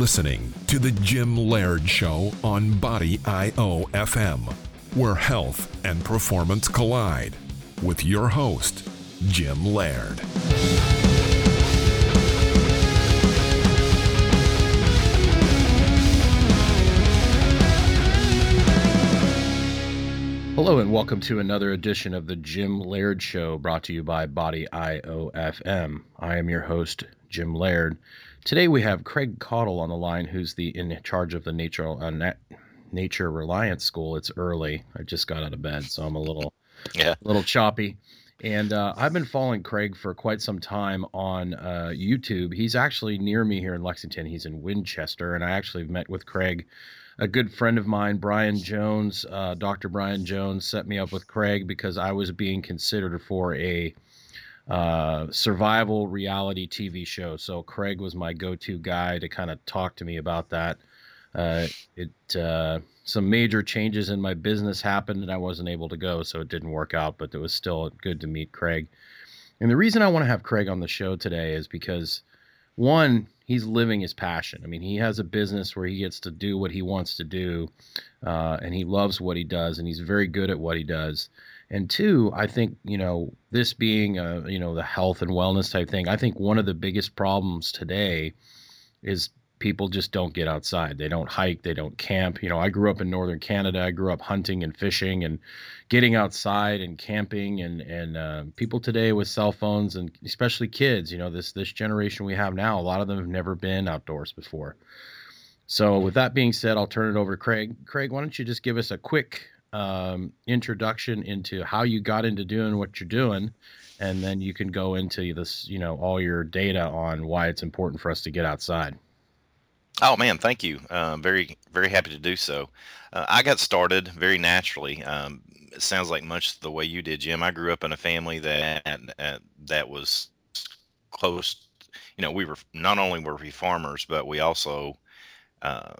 listening to The Gym Laird Show on Body IO FM, where health and performance collide, with your host, Jim Laird. Hello and welcome to another edition of the Gym Laird Show brought to you by Body IOFM. I am your host, Jim Laird. Today we have Craig Caudill on the line, who's the in charge of the Nature uh, Nat- Nature Reliance School. It's early. I just got out of bed, so I'm a little Yeah. a little choppy. And uh, I've been following Craig for quite some time on uh, YouTube. He's actually near me here in Lexington. He's in Winchester, and I actually met with Craig. A good friend of mine, Brian Jones, uh, Dr. Brian Jones, set me up with Craig because I was being considered for a uh, survival reality TV show. So Craig was my go-to guy to kind of talk to me about that. Uh, it uh, some major changes in my business happened and I wasn't able to go, so it didn't work out. But it was still good to meet Craig. And the reason I want to have Craig on the show today is because one, he's living his passion. I mean, he has a business where he gets to do what he wants to do, uh, and he loves what he does, and he's very good at what he does. And two, I think you know this being a you know the health and wellness type thing. I think one of the biggest problems today is people just don't get outside. They don't hike. They don't camp. You know, I grew up in northern Canada. I grew up hunting and fishing and getting outside and camping. And and uh, people today with cell phones and especially kids, you know, this this generation we have now, a lot of them have never been outdoors before. So with that being said, I'll turn it over to Craig. Craig, why don't you just give us a quick um, introduction into how you got into doing what you're doing, and then you can go into this, you know, all your data on why it's important for us to get outside. Oh man, thank you. Uh, very very happy to do so. Uh, I got started very naturally. Um, it sounds like much the way you did, Jim. I grew up in a family that uh, that was close. You know, we were not only were we farmers, but we also uh,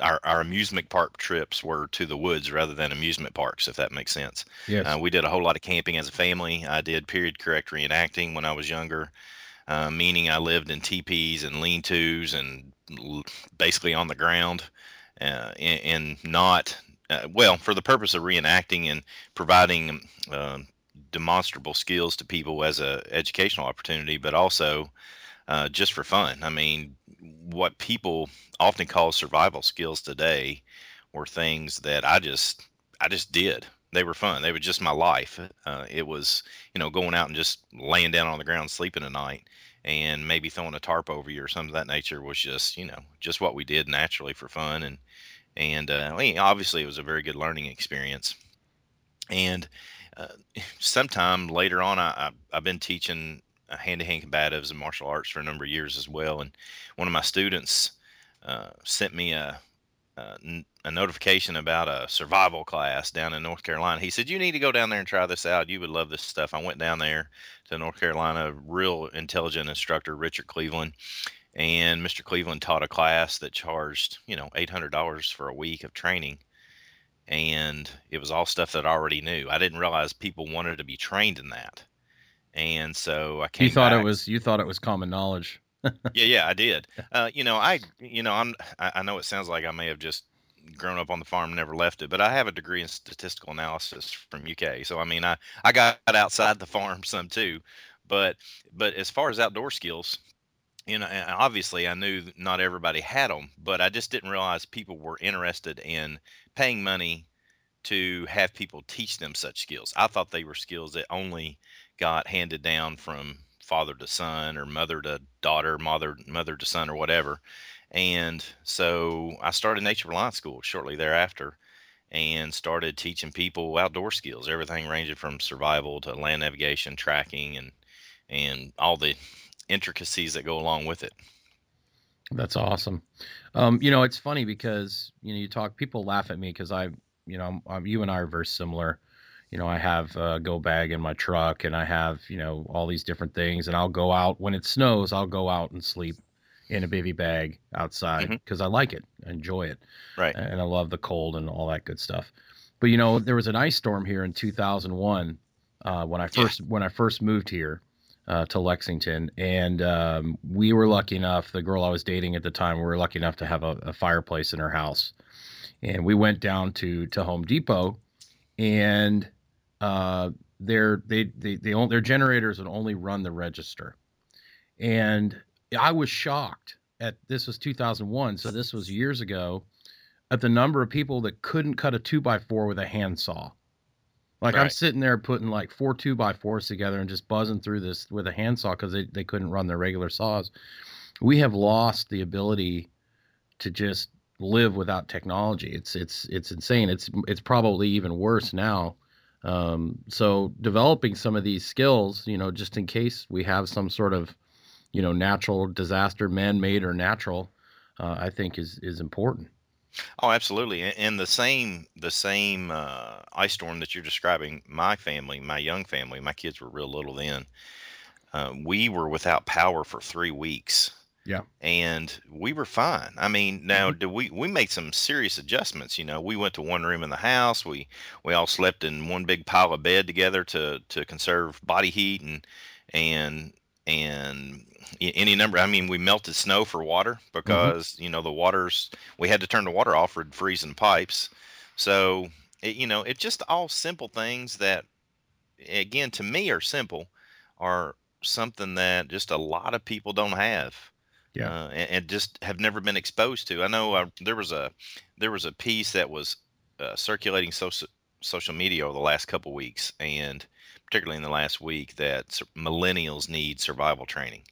our our amusement park trips were to the woods rather than amusement parks, if that makes sense. Yes. Uh, we did a whole lot of camping as a family. I did period correct reenacting when I was younger, uh, meaning I lived in teepees and lean-tos and l- basically on the ground, uh, and, and not uh, well for the purpose of reenacting and providing uh, demonstrable skills to people as a educational opportunity, but also uh, just for fun. I mean, what people often call survival skills today were things that I just I just did. They were fun. They were just my life. Uh, it was you know going out and just laying down on the ground sleeping at night and maybe throwing a tarp over you or something of that nature was just you know just what we did naturally for fun and and uh, obviously it was a very good learning experience and uh, sometime later on I, I, i've been teaching hand-to-hand combatives and martial arts for a number of years as well and one of my students uh, sent me a notification about a survival class down in North Carolina. He said, You need to go down there and try this out. You would love this stuff. I went down there to North Carolina, real intelligent instructor, Richard Cleveland. And Mr. Cleveland taught a class that charged, you know, $800 for a week of training. And it was all stuff that I already knew. I didn't realize people wanted to be trained in that. And so I came You thought back it was you thought it was common knowledge. yeah, yeah, I did. Uh, you know, I, you know, I'm, I, I know it sounds like I may have just grown up on the farm, never left it, but I have a degree in statistical analysis from UK. So I mean, I, I got outside the farm some too, but, but as far as outdoor skills, you know, obviously I knew not everybody had them, but I just didn't realize people were interested in paying money to have people teach them such skills. I thought they were skills that only got handed down from father to son or mother to daughter, mother mother to son or whatever. And so I started Nature Reliance School shortly thereafter and started teaching people outdoor skills, everything ranging from survival to land navigation, tracking and and all the intricacies that go along with it. That's awesome. Um, you know, it's funny because you know you talk. People laugh at me because I, you know, I'm, I'm, you and I are very similar. You know, I have a go bag in my truck, and I have you know all these different things, and I'll go out when it snows. I'll go out and sleep in a bivy bag outside because I like it, I enjoy it, Right. and I love the cold and all that good stuff. But you know, there was an ice storm here in 2001 uh, when I Yeah. first when I first moved here. uh, to Lexington, and um, we were lucky enough. The girl I was dating at the time, we were lucky enough to have a, a fireplace in her house, and we went down to to Home Depot, and uh, their they they they own, their generators would only run the register, and I was shocked at this was 2001, so this was years ago, at the number of people that couldn't cut a two by four with a handsaw. Like I'm sitting there putting like four two by fours together and just buzzing through this with a handsaw because they, they couldn't run their regular saws. We have lost the ability to just live without technology. It's it's it's insane. It's it's probably even worse now. Um, so developing some of these skills, you know, just in case we have some sort of, you know, natural disaster, man-made or natural, uh, I think is is important. Oh, absolutely. And the same the same uh, ice storm that you're describing, my family, my young family, my kids were real little then. Uh, we were without power for three weeks. Yeah. And we were fine. I mean, now mm-hmm. do we we made some serious adjustments, you know. We went to one room in the house. We we all slept in one big pile of bed together to to conserve body heat and and and any number I mean, we melted snow for water mm-hmm. because, you know, the water's we had to turn the water off for freezing pipes. So, it, you know, it's just all simple things that, again, to me are simple, are something that just a lot of people don't have. Yeah. Uh, and, and just have never been exposed to. I know uh, there was a there was a piece that was uh, circulating social social media over the last couple weeks, and particularly in the last week, that millennials need survival training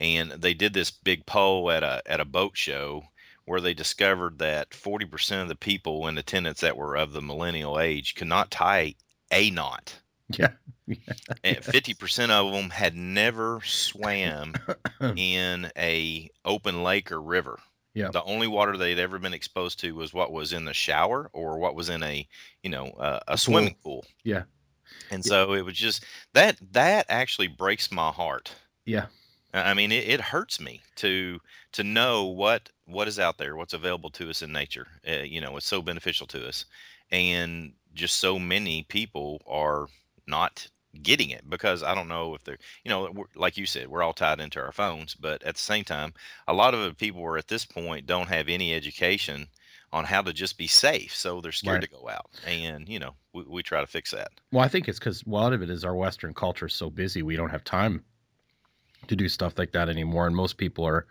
and they did this big poll at a at a boat show where they discovered that 40% of the people in attendance that were of the millennial age could not tie a knot Yeah. and 50% of them had never swam in a open lake or river Yeah. the only water they'd ever been exposed to was what was in the shower or what was in a you know uh, a swimming pool Yeah. and Yeah. so it was just that that actually breaks my heart Yeah. I I mean, it, it hurts me to to know what what is out there, what's available to us in nature. Uh, you know, it's so beneficial to us, and just so many people are not getting it because I don't know if they're, you know, like you said, we're all tied into our phones, but at the same time, a lot of the people are at this point don't have any education on how to just be safe, so they're scared Right. to go out, and you know, we, we try to fix that. Well, I think it's because a lot of it is our Western culture is so busy we don't have time to do stuff like that anymore, and most people are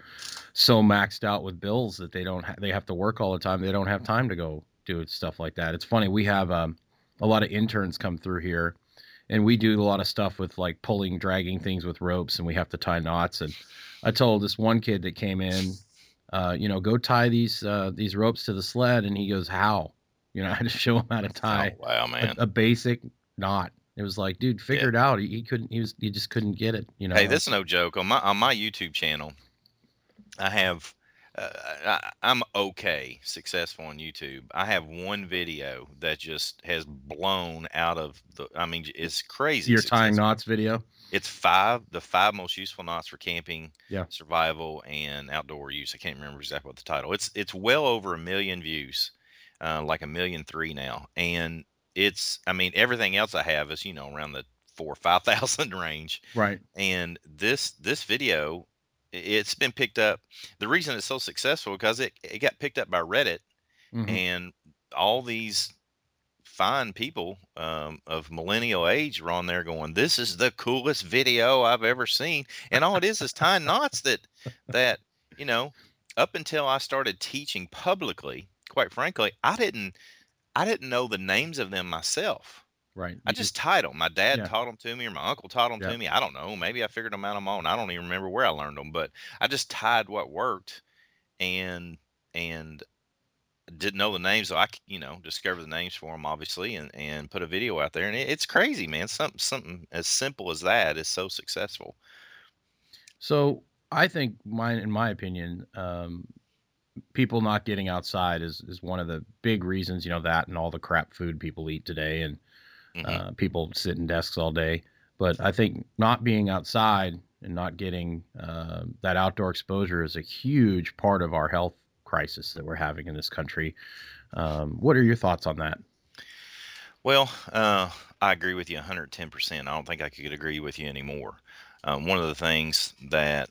so maxed out with bills that they don't ha- they have to work all the time. They don't have time to go do stuff like that. It's funny we have um, a lot of interns come through here, and we do a lot of stuff with like pulling, dragging things with ropes, and we have to tie knots. And I told this one kid that came in, uh, you know, go tie these uh, these ropes to the sled, and he goes, "How?" You know, I had to show him how to tie Oh, wow, man. a, a basic knot. It was like, dude, figure it out. He, he couldn't. He was. He just couldn't get it. You know. Hey, this is no joke. On my on my YouTube channel, I have uh, I, I'm okay, successful on YouTube. I have one video that just has blown out of the. I mean, it's crazy. your tying knots video. It's five the five most useful knots for camping, Yeah. survival, and outdoor use. I can't remember exactly what the title. It's it's well over a million views, uh, like a million three now, and it's. I mean, everything else I have is you know around the four or five thousand range Right. and this this video it's been picked up. The reason it's so successful because it, it got picked up by reddit Mhm. and all these fine people um, of millennial age were on there going this is the coolest video i've ever seen. And all it is is tying knots that that you know up until i started teaching publicly quite frankly i didn't i didn't know the names of them myself Right. I You just tied them. My dad Yeah. taught them to me, or my uncle taught them Yeah. to me. I don't know. Maybe I figured them out on my own. I don't even remember where I learned them, but I just tied what worked, and and didn't know the names. So I you know, discovered the names for them, obviously, and and put a video out there. And it, it's crazy, man. Something something as simple as that is so successful. So I think mine, in my opinion, um, people not getting outside is is one of the big reasons. You know that and all the crap food people eat today, and Mhm. uh, people sit in desks all day. But I think not being outside and not getting uh, that outdoor exposure is a huge part of our health crisis that we're having in this country. Um, what are your thoughts on that? Well, uh, I agree with you 110%. I don't think I could agree with you anymore. um, one of the things that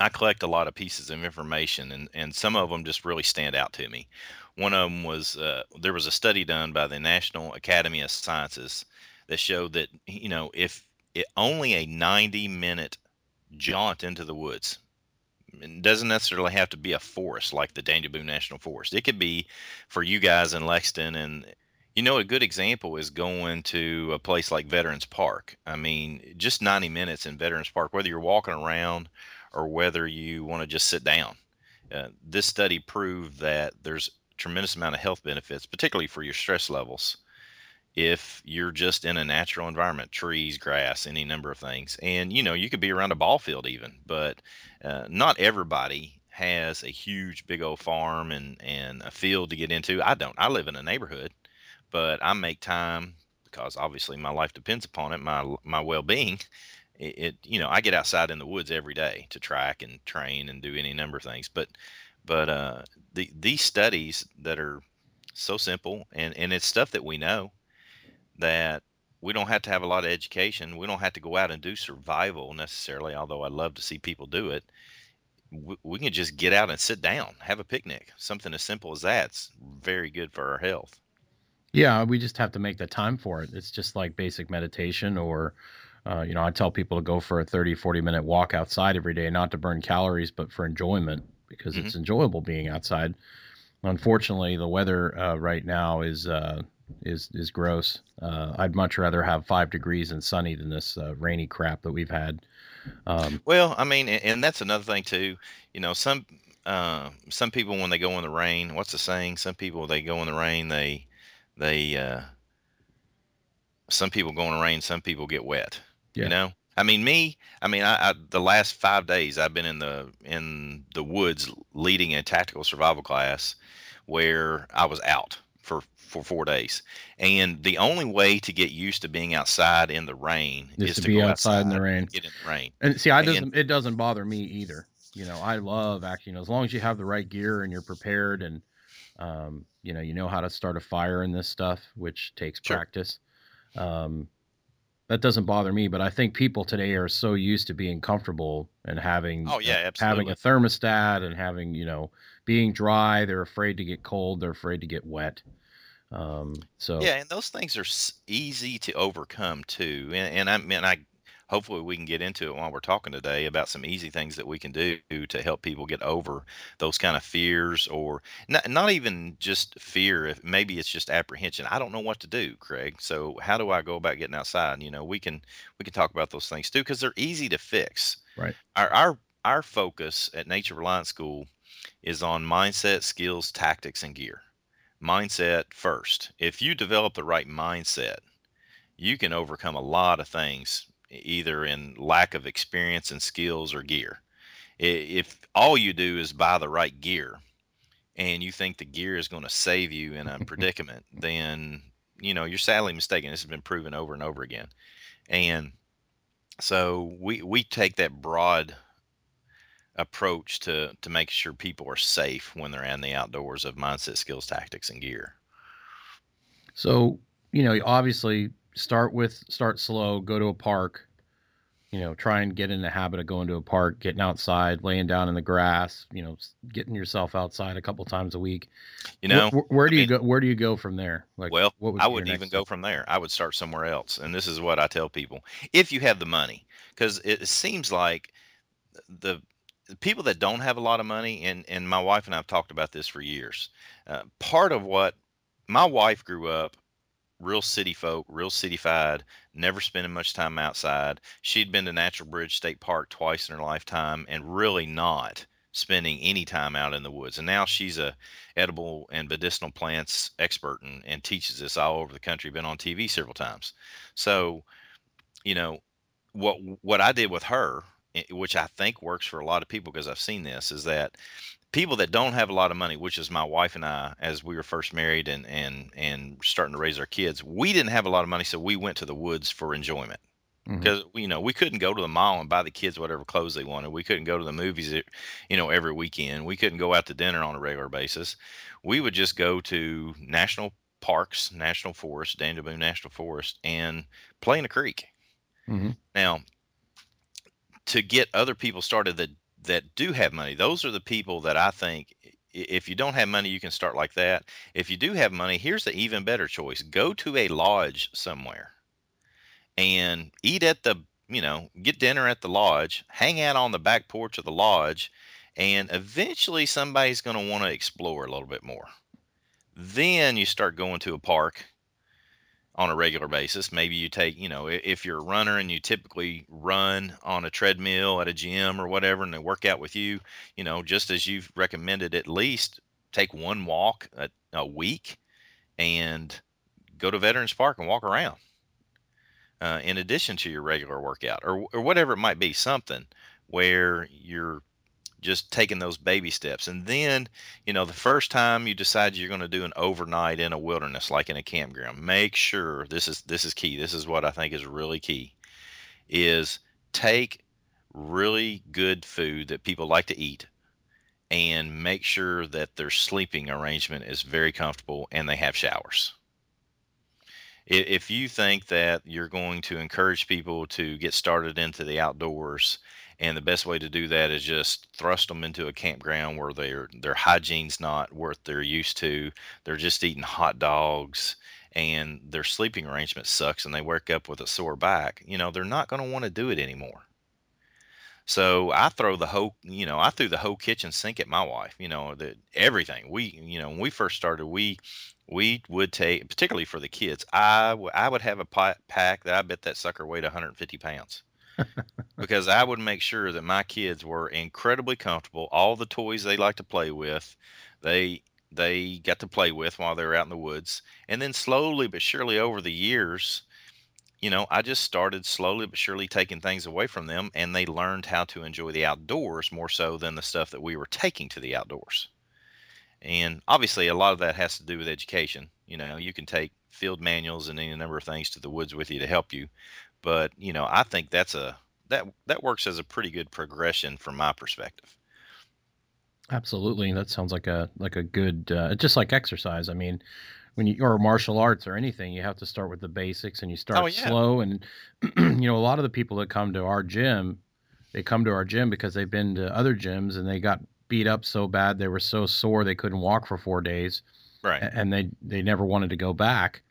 I collect a lot of pieces of information, and, and some of them just really stand out to me. One of them was uh, there was a study done by the National Academy of Sciences that showed that you know if it, only a 90 minute jaunt into the woods it doesn't necessarily have to be a forest like the Daniel Boone National Forest. It could be for you guys in Lexington and you know, a good example is going to a place like Veterans Park. I mean, just 90 minutes in Veterans Park, whether you're walking around or whether you want to just sit down. Uh, this study proved that there's tremendous amount of health benefits, particularly for your stress levels, if you're just in a natural environment trees grass any number of things and you know you could be around a ball field even but uh, not everybody has a huge big old farm and and a field to get into. I don't. I live in a neighborhood but i make time because obviously my life depends upon it my my well-being. It, it you know i get outside in the woods every day to track and train and do any number of things but but uh the these studies that are so simple and and it's stuff that we know that we don't have to have a lot of education. We don't have to go out and do survival necessarily, although I'd love to see people do it. We, we can just get out and sit down, have a picnic. Something as simple as that's very good for our health. Yeah, we just have to make the time for it. It's just like basic meditation or uh, you know, I tell people to go for a 30, 40 minute walk outside every day, not to burn calories, but for enjoyment because mm-hmm. it's enjoyable being outside. Unfortunately, the weather uh, right now is uh, is is gross. Uh, I'd much rather have five degrees and sunny than this uh, rainy crap that we've had. Um, well, I mean, and that's another thing too. You know, some uh, some people when they go in the rain, what's the saying? Some people they go in the rain, they they uh, some people go in the rain, some people get wet. Yeah. You know, I mean, me. I mean, I, I, the last five days I've been in the in the woods leading a tactical survival class where I was out for for four days. And the only way to get used to being outside in the rain is, is to, to, be outside, outside, in the rain. Get in the rain. And see, I doesn't and, it doesn't bother me either. You know, I love actually, you know, as long as you have the right gear and you're prepared and um, you know, you know how to start a fire in this stuff, which takes sure. practice. Um, that doesn't bother me, but I think people today are so used to being comfortable and having oh yeah, absolutely. having a thermostat and having you know being dry. They're afraid to get cold. They're afraid to get wet. Um, so yeah, and those things are easy to overcome too. And, and I mean, I hopefully we can get into it while we're talking today about some easy things that we can do to help people get over those kind of fears or not, not even just fear if maybe it's just apprehension. I don't know what to do craig so how do i go about getting outside? You know we can we can talk about those things too because they're easy to fix. Right. Our our our focus at nature reliance school is on mindset skills tactics and gear. Mindset first. If you develop the right mindset, you can overcome a lot of things, either in lack of experience and skills or gear. If all you do is buy the right gear and you think the gear is going to save you in a predicament, then you know you're sadly mistaken. This has been proven over and over again. And so we we take that broad approach to to make sure people are safe when they're in the outdoors of mindset, skills, tactics, and gear. So you know, obviously, start with start slow. Go to a park. You know, try and get in the habit of going to a park, getting outside, laying down in the grass. You know, getting yourself outside a couple times a week. You know, where, where do I you go? Where do you go from there? Like, well, I wouldn't even go from there. I would start somewhere else. And this is what I tell people: if you have the money, because it seems like the people that don't have a lot of money, and and my wife and I've talked about this for years. Uh, part of what my wife grew up real city folk, real cityfied, never spending much time outside. She'd been to Natural Bridge State Park twice in her lifetime, and really not spending any time out in the woods. And now she's a edible and medicinal plants expert and, and teaches this all over the country. Been on TV several times. So, you know, what what I did with her eh, which I think works for a lot of people because I've seen this, is that people that don't have a lot of money, which is my wife and I, as we were first married and and and starting to raise our kids, we didn't have a lot of money, so we went to the woods for enjoyment. Because mm-hmm. you know we couldn't go to the mall and buy the kids whatever clothes they wanted. We couldn't go to the movies, you know, every weekend. We couldn't go out to dinner on a regular basis. We would just go to national parks, national forest, Daniel Boone National Forest, and play in a creek. Mm-hmm. Now, to get other people started that that do have money. Those are the people that I think if you don't have money, you can start like that. If you do have money, here's the even better choice: go to a lodge somewhere and eat at the you know get dinner at the lodge, hang out on the back porch of the lodge, and eventually somebody's going to want to explore a little bit more. Then you start going to a park on a regular basis. Maybe you take, you know, if you're a runner and you typically run on a treadmill at a gym or whatever, and they work out with you, you know, just as you've recommended, at least take one walk a, a week and go to Veterans Park and walk around. Uh, in addition to your regular workout or, or whatever it might be, something where you're just taking those baby steps. And then, you know, the first time you decide you're going to do an overnight in a wilderness, like in a campground, make sure this is this is key. This is what I think is really key is take really good food that people like to eat and make sure that their sleeping arrangement is very comfortable and they have showers. If you think that you're going to encourage people to get started into the outdoors and the best way to do that is just thrust them into a campground where their their hygiene's not what they're used to. They're just eating hot dogs and their sleeping arrangement sucks and they wake up with a sore back. You know, they're not going to want to do it anymore. So I throw the whole, you know, I threw the whole kitchen sink at my wife. You know, that everything. We, you know, when we first started, we we would take, particularly for the kids. I I would have a pack that I bet that sucker weighed 150 pounds because I would make sure that my kids were incredibly comfortable. All the toys they like to play with, they they got to play with while they were out in the woods. And then slowly but surely over the years, you know, I just started slowly but surely taking things away from them and they learned how to enjoy the outdoors more so than the stuff that we were taking to the outdoors. And obviously a lot of that has to do with education. You know, you can take field manuals and any number of things to the woods with you to help you, but you know, I think that's a that that works as a pretty good progression from my perspective. Absolutely, that sounds like a like a good uh, just like exercise. I mean, when you or martial arts or anything, you have to start with the basics and you start oh, yeah. slow. And you know, a lot of the people that come to our gym, they come to our gym because they've been to other gyms and they got beat up so bad they were so sore they couldn't walk for four days, right? And they they never wanted to go back.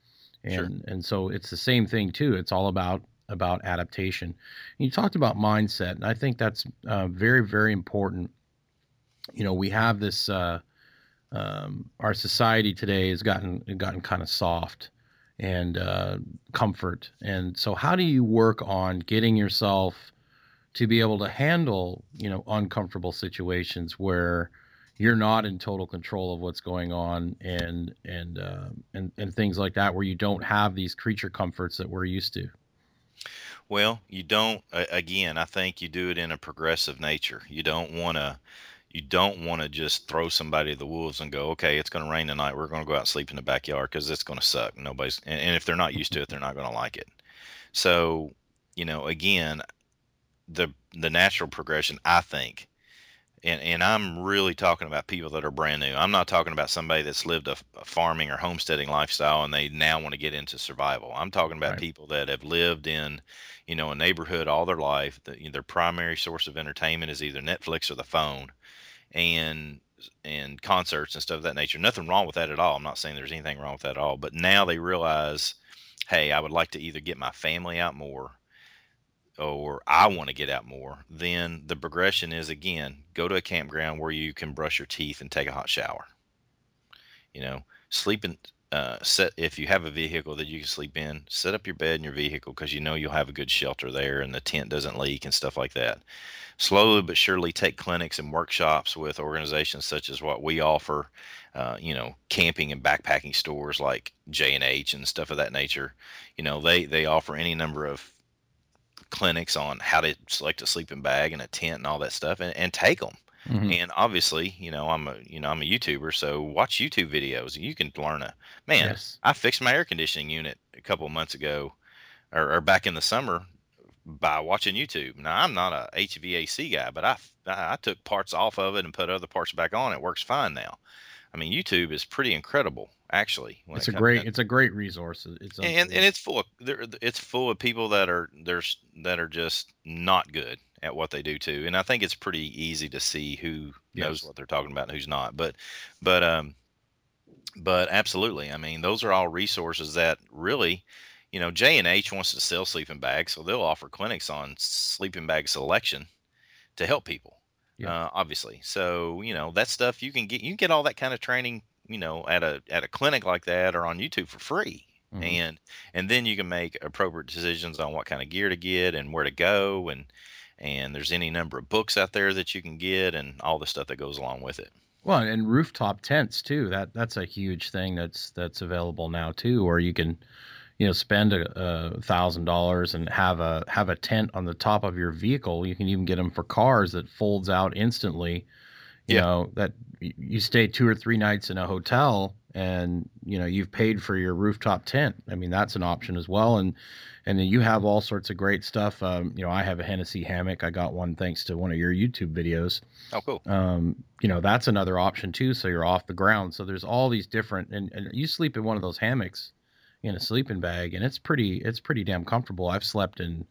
And sure. and so it's the same thing too. It's all about about adaptation. You talked about mindset, and I think that's uh, very, very important. You know, we have this. Uh, um, our society today has gotten gotten kind of soft and uh, comfort, and so how do you work on getting yourself to be able to handle you know uncomfortable situations where you're not in total control of what's going on and and uh, and and things like that where you don't have these creature comforts that we're used to well, you don't. Again, I think you do it in a progressive nature. You don't want to. You don't want to just throw somebody to the wolves and go, okay, it's going to rain tonight. We're going to go out and sleep in the backyard because it's going to suck. Nobody's, and, and if they're not used to it, they're not going to like it. So, you know, again, the the natural progression, I think, and and I'm really talking about people that are brand new. I'm not talking about somebody that's lived a, a farming or homesteading lifestyle and they now want to get into survival. I'm talking about right. people that have lived in, you know, a neighborhood all their life. That you know, their primary source of entertainment is either Netflix or the phone, and and concerts and stuff of that nature. Nothing wrong with that at all. I'm not saying there's anything wrong with that at all. But now they realize, hey, I would like to either get my family out more or I want to get out more, then the progression is again go to a campground where you can brush your teeth and take a hot shower. You know, sleep in uh, set if you have a vehicle that you can sleep in, set up your bed in your vehicle because you know you'll have a good shelter there and the tent doesn't leak and stuff like that. Slowly but surely take clinics and workshops with organizations such as what we offer. Uh, you know, camping and backpacking stores like J and H and stuff of that nature. You know, they they offer any number of clinics on how to select a sleeping bag and a tent and all that stuff and, and take them. Mm-hmm. And obviously, you know, I'm a you know I'm a YouTuber, so watch YouTube videos. You can learn a man. Yes. I fixed my air conditioning unit a couple months ago, or, or, back in the summer, by watching YouTube. Now I'm not a HVAC guy, but I I took parts off of it and put other parts back on. It works fine now. I mean, YouTube is pretty incredible, actually. It's it a great, it's a great resource. It's and and it's full of it's full of people that are there's that are just not good, at what they do too. And I think it's pretty easy to see who yes. knows what they're talking about and who's not. But but um but absolutely. I mean, those are all resources that really, you know, J and H wants to sell sleeping bags, so they'll offer clinics on sleeping bag selection to help people. Yeah. Uh, obviously. So, you know, that stuff you can get you can get all that kind of training, you know, at a at a clinic like that or on YouTube for free. Mm-hmm. And and then you can make appropriate decisions on what kind of gear to get and where to go and and there's any number of books out there that you can get and all the stuff that goes along with it. Well, and rooftop tents too. That that's a huge thing that's that's available now too, or you can, you know, spend a, a thousand dollars and have a have a tent on the top of your vehicle. You can even get them for cars that folds out instantly. You yeah. know that you stay two or three nights in a hotel and you know you've paid for your rooftop tent. I mean that's an option as well. And and then you have all sorts of great stuff. Um, you know, I have a Hennessy hammock. I got one thanks to one of your YouTube videos. Oh, cool. Um, you know, that's another option too. So you're off the ground. So there's all these different, and, and you sleep in one of those hammocks in a sleeping bag, and it's pretty, it's pretty damn comfortable. I've slept in,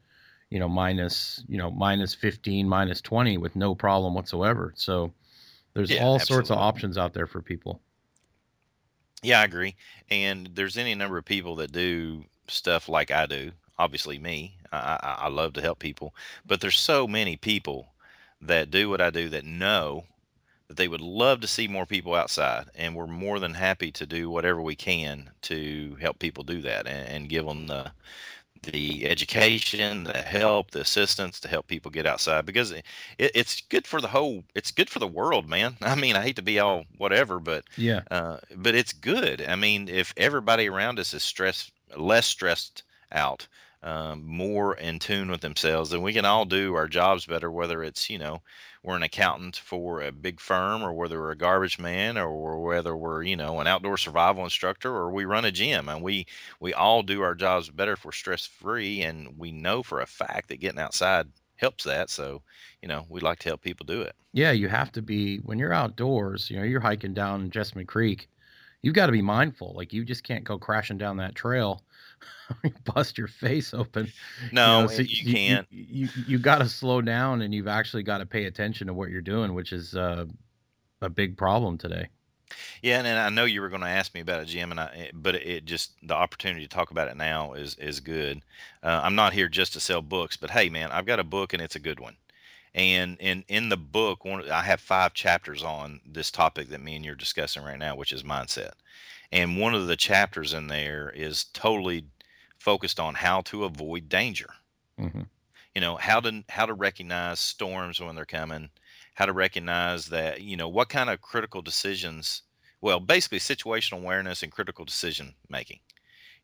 you know, minus, you know, minus 15, minus 20 with no problem whatsoever. So there's yeah, all absolutely. sorts of options out there for people. Yeah, I agree. And there's any number of people that do stuff like I do obviously me. I, I, I love to help people, but there's so many people that do what I do that know that they would love to see more people outside, and we're more than happy to do whatever we can to help people do that and, and give them the the education, the help, the assistance to help people get outside because it, it's good for the whole. It's good for the world, man. I mean, I hate to be all whatever, but yeah, uh, but it's good. I mean, if everybody around us is stressed, less stressed out, um, more in tune with themselves, then we can all do our jobs better. Whether it's you know we're an accountant for a big firm, or whether we're a garbage man, or whether we're you know an outdoor survival instructor, or we run a gym, and we we all do our jobs better if we're stress free, and we know for a fact that getting outside helps that. So, you know, we like to help people do it. Yeah, you have to be when you're outdoors. You know, you're hiking down Jessamine Creek. You've got to be mindful. Like you just can't go crashing down that trail bust your face open. No, you, know, so you, you can't. You you, you got to slow down, and you've actually got to pay attention to what you're doing, which is uh, a big problem today. Yeah, and, and I know you were going to ask me about it, Jim, and I, eh, but it just the opportunity to talk about it now is is good. Uh, I'm not here just to sell books, but hey, man, I've got a book and it's a good one. And in in the book, one I have five chapters on this topic that me and you're discussing right now, which is mindset. And one of the chapters in there is totally focused on how to avoid danger. Mm-hmm. You know how to how to recognize storms when they're coming, how to recognize that you know what kind of critical decisions. Well, basically situational awareness and critical decision making.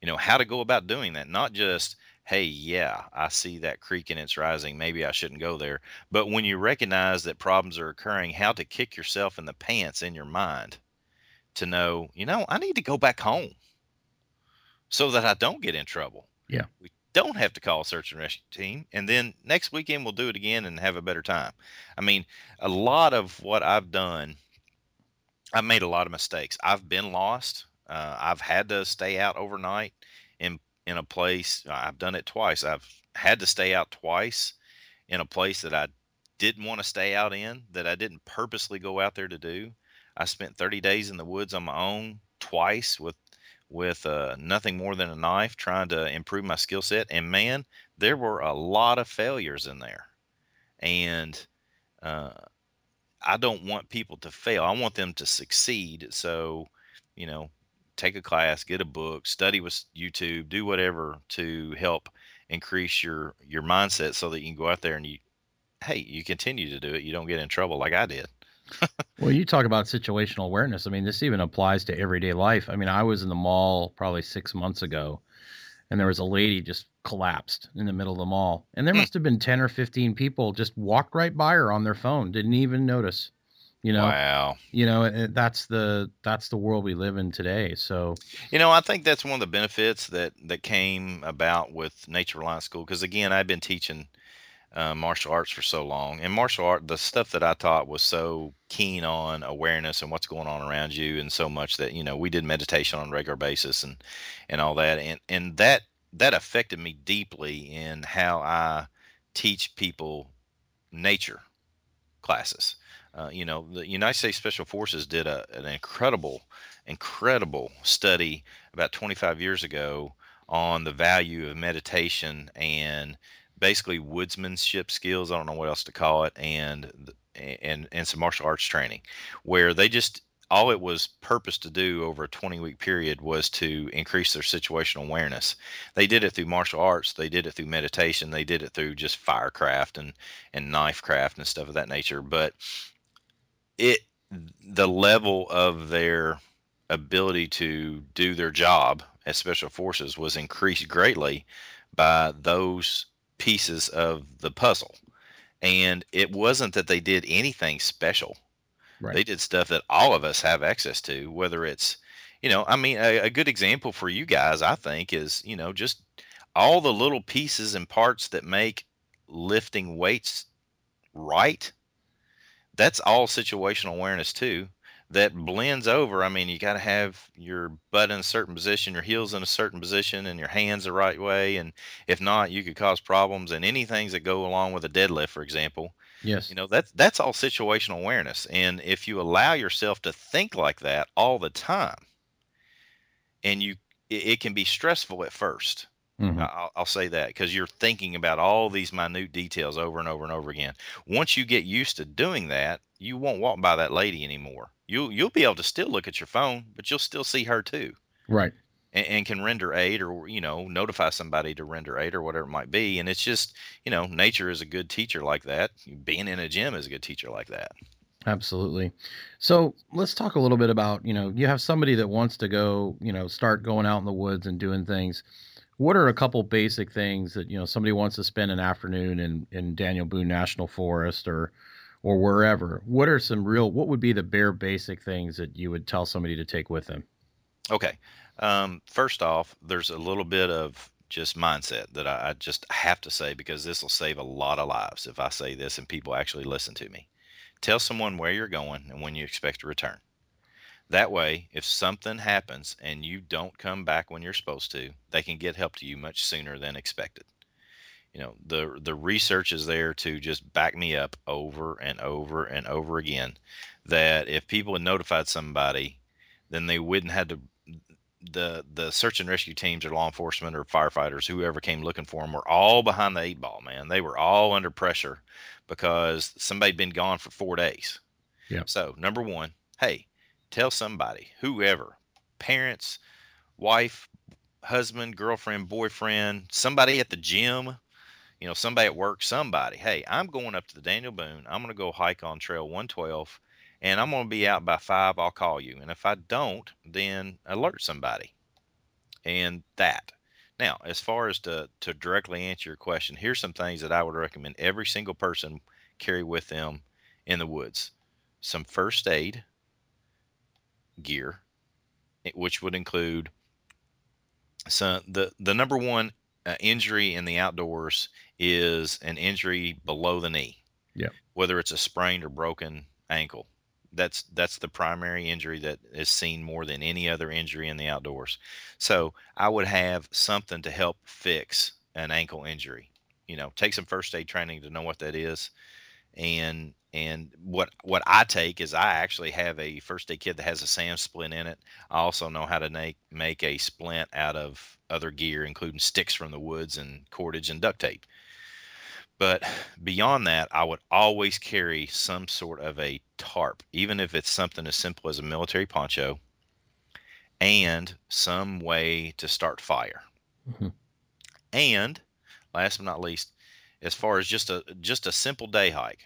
You know how to go about doing that, not just hey, yeah, I see that creek and it's rising. Maybe I shouldn't go there. But when you recognize that problems are occurring, how to kick yourself in the pants in your mind to know, you know, I need to go back home so that I don't get in trouble. Yeah. We don't have to call a search and rescue team. And then next weekend we'll do it again and have a better time. I mean, a lot of what I've done, I've made a lot of mistakes. I've been lost. Uh, I've had to stay out overnight in in a place. I've done it twice. I've had to stay out twice in a place that I didn't want to stay out in, that I didn't purposely go out there to do. I spent 30 days in the woods on my own twice with with uh, nothing more than a knife trying to improve my skill set. And man, there were a lot of failures in there. And uh, I don't want people to fail. I want them to succeed. So, you know, take a class, get a book, study with YouTube, do whatever to help increase your your mindset so that you can go out there and you hey, you continue to do it. You don't get in trouble like I did well, you talk about situational awareness. I mean, this even applies to everyday life. I mean, I was in the mall probably six months ago, and there was a lady just collapsed in the middle of the mall, and there hmm. must have been ten or fifteen people just walked right by her on their phone, didn't even notice. You know, wow. You know, that's the that's the world we live in today. So, you know, I think that's one of the benefits that that came about with Nature Reliance School because again, I've been teaching uh, martial arts for so long. And martial art, the stuff that I taught was so keen on awareness and what's going on around you, and so much that you know we did meditation on a regular basis and and all that, and and that that affected me deeply in how I teach people nature classes. Uh, you know, the United States Special Forces did a, an incredible, incredible study about 25 years ago on the value of meditation and basically woodsmanship skills. I don't know what else to call it, and and and some martial arts training, where they just all it was purpose to do over a 20 week period was to increase their situational awareness. They did it through martial arts, they did it through meditation, they did it through just firecraft and and knife craft and stuff of that nature. But it the level of their ability to do their job as special forces was increased greatly by those pieces of the puzzle. And it wasn't that they did anything special Right. They did stuff that all of us have access to, whether it's, you know, I mean, a, a good example for you guys, I think, is, you know, just all the little pieces and parts that make lifting weights right. That's all situational awareness too. That blends over. I mean, you got to have your butt in a certain position, your heels in a certain position, and your hands the right way. And if not, you could cause problems. And any things that go along with a deadlift, for example, Yes. You know, that's that's all situational awareness. And if you allow yourself to think like that all the time, and you it, it can be stressful at 1st i mm-hmm. I'll, I'll say that because you're thinking about all these minute details over and over and over again. Once you get used to doing that, you won't walk by that lady anymore. You'll you'll be able to still look at your phone, but you'll still see her too. Right and, and, can render aid or you know notify somebody to render aid or whatever it might be and it's just you know nature is a good teacher like that being in a gym is a good teacher like that absolutely so let's talk a little bit about you know you have somebody that wants to go you know start going out in the woods and doing things what are a couple basic things that you know somebody wants to spend an afternoon in in daniel boone national forest or or wherever what are some real what would be the bare basic things that you would tell somebody to take with them okay um, first off, there's a little bit of just mindset that I, I just have to say because this will save a lot of lives if I say this and people actually listen to me. Tell someone where you're going and when you expect to return. That way, if something happens and you don't come back when you're supposed to, they can get help to you much sooner than expected. You know, the the research is there to just back me up over and over and over again that if people had notified somebody, then they wouldn't have to the the search and rescue teams or law enforcement or firefighters, whoever came looking for them, were all behind the eight ball. Man, they were all under pressure because somebody'd been gone for four days. Yeah. So number one, hey, tell somebody, whoever, parents, wife, husband, girlfriend, boyfriend, somebody at the gym, you know, somebody at work, somebody. Hey, I'm going up to the Daniel Boone. I'm going to go hike on Trail 112 and I'm going to be out by five. I'll call you. And if I don't, then alert somebody. And that. Now, as far as to, to directly answer your question, here's some things that I would recommend every single person carry with them in the woods some first aid gear, eh, which would include so the the number one uh, injury in the outdoors is an injury below the knee. Yeah. Whether it's a sprained or broken ankle that's that's the primary injury that is seen more than any other injury in the outdoors. So I would have something to help fix an ankle injury. You know, take some first aid training to know what that is. And and what what I take is I actually have a first aid kit that has a SAM splint in it. I also know how to make make a splint out of other gear, including sticks from the woods and cordage and duct tape. But beyond that, I would always carry some sort of a tarp, even if it's something as simple as a military poncho and some way to start fire. Mm-hmm. And last but not least, as far as just a just a simple day hike,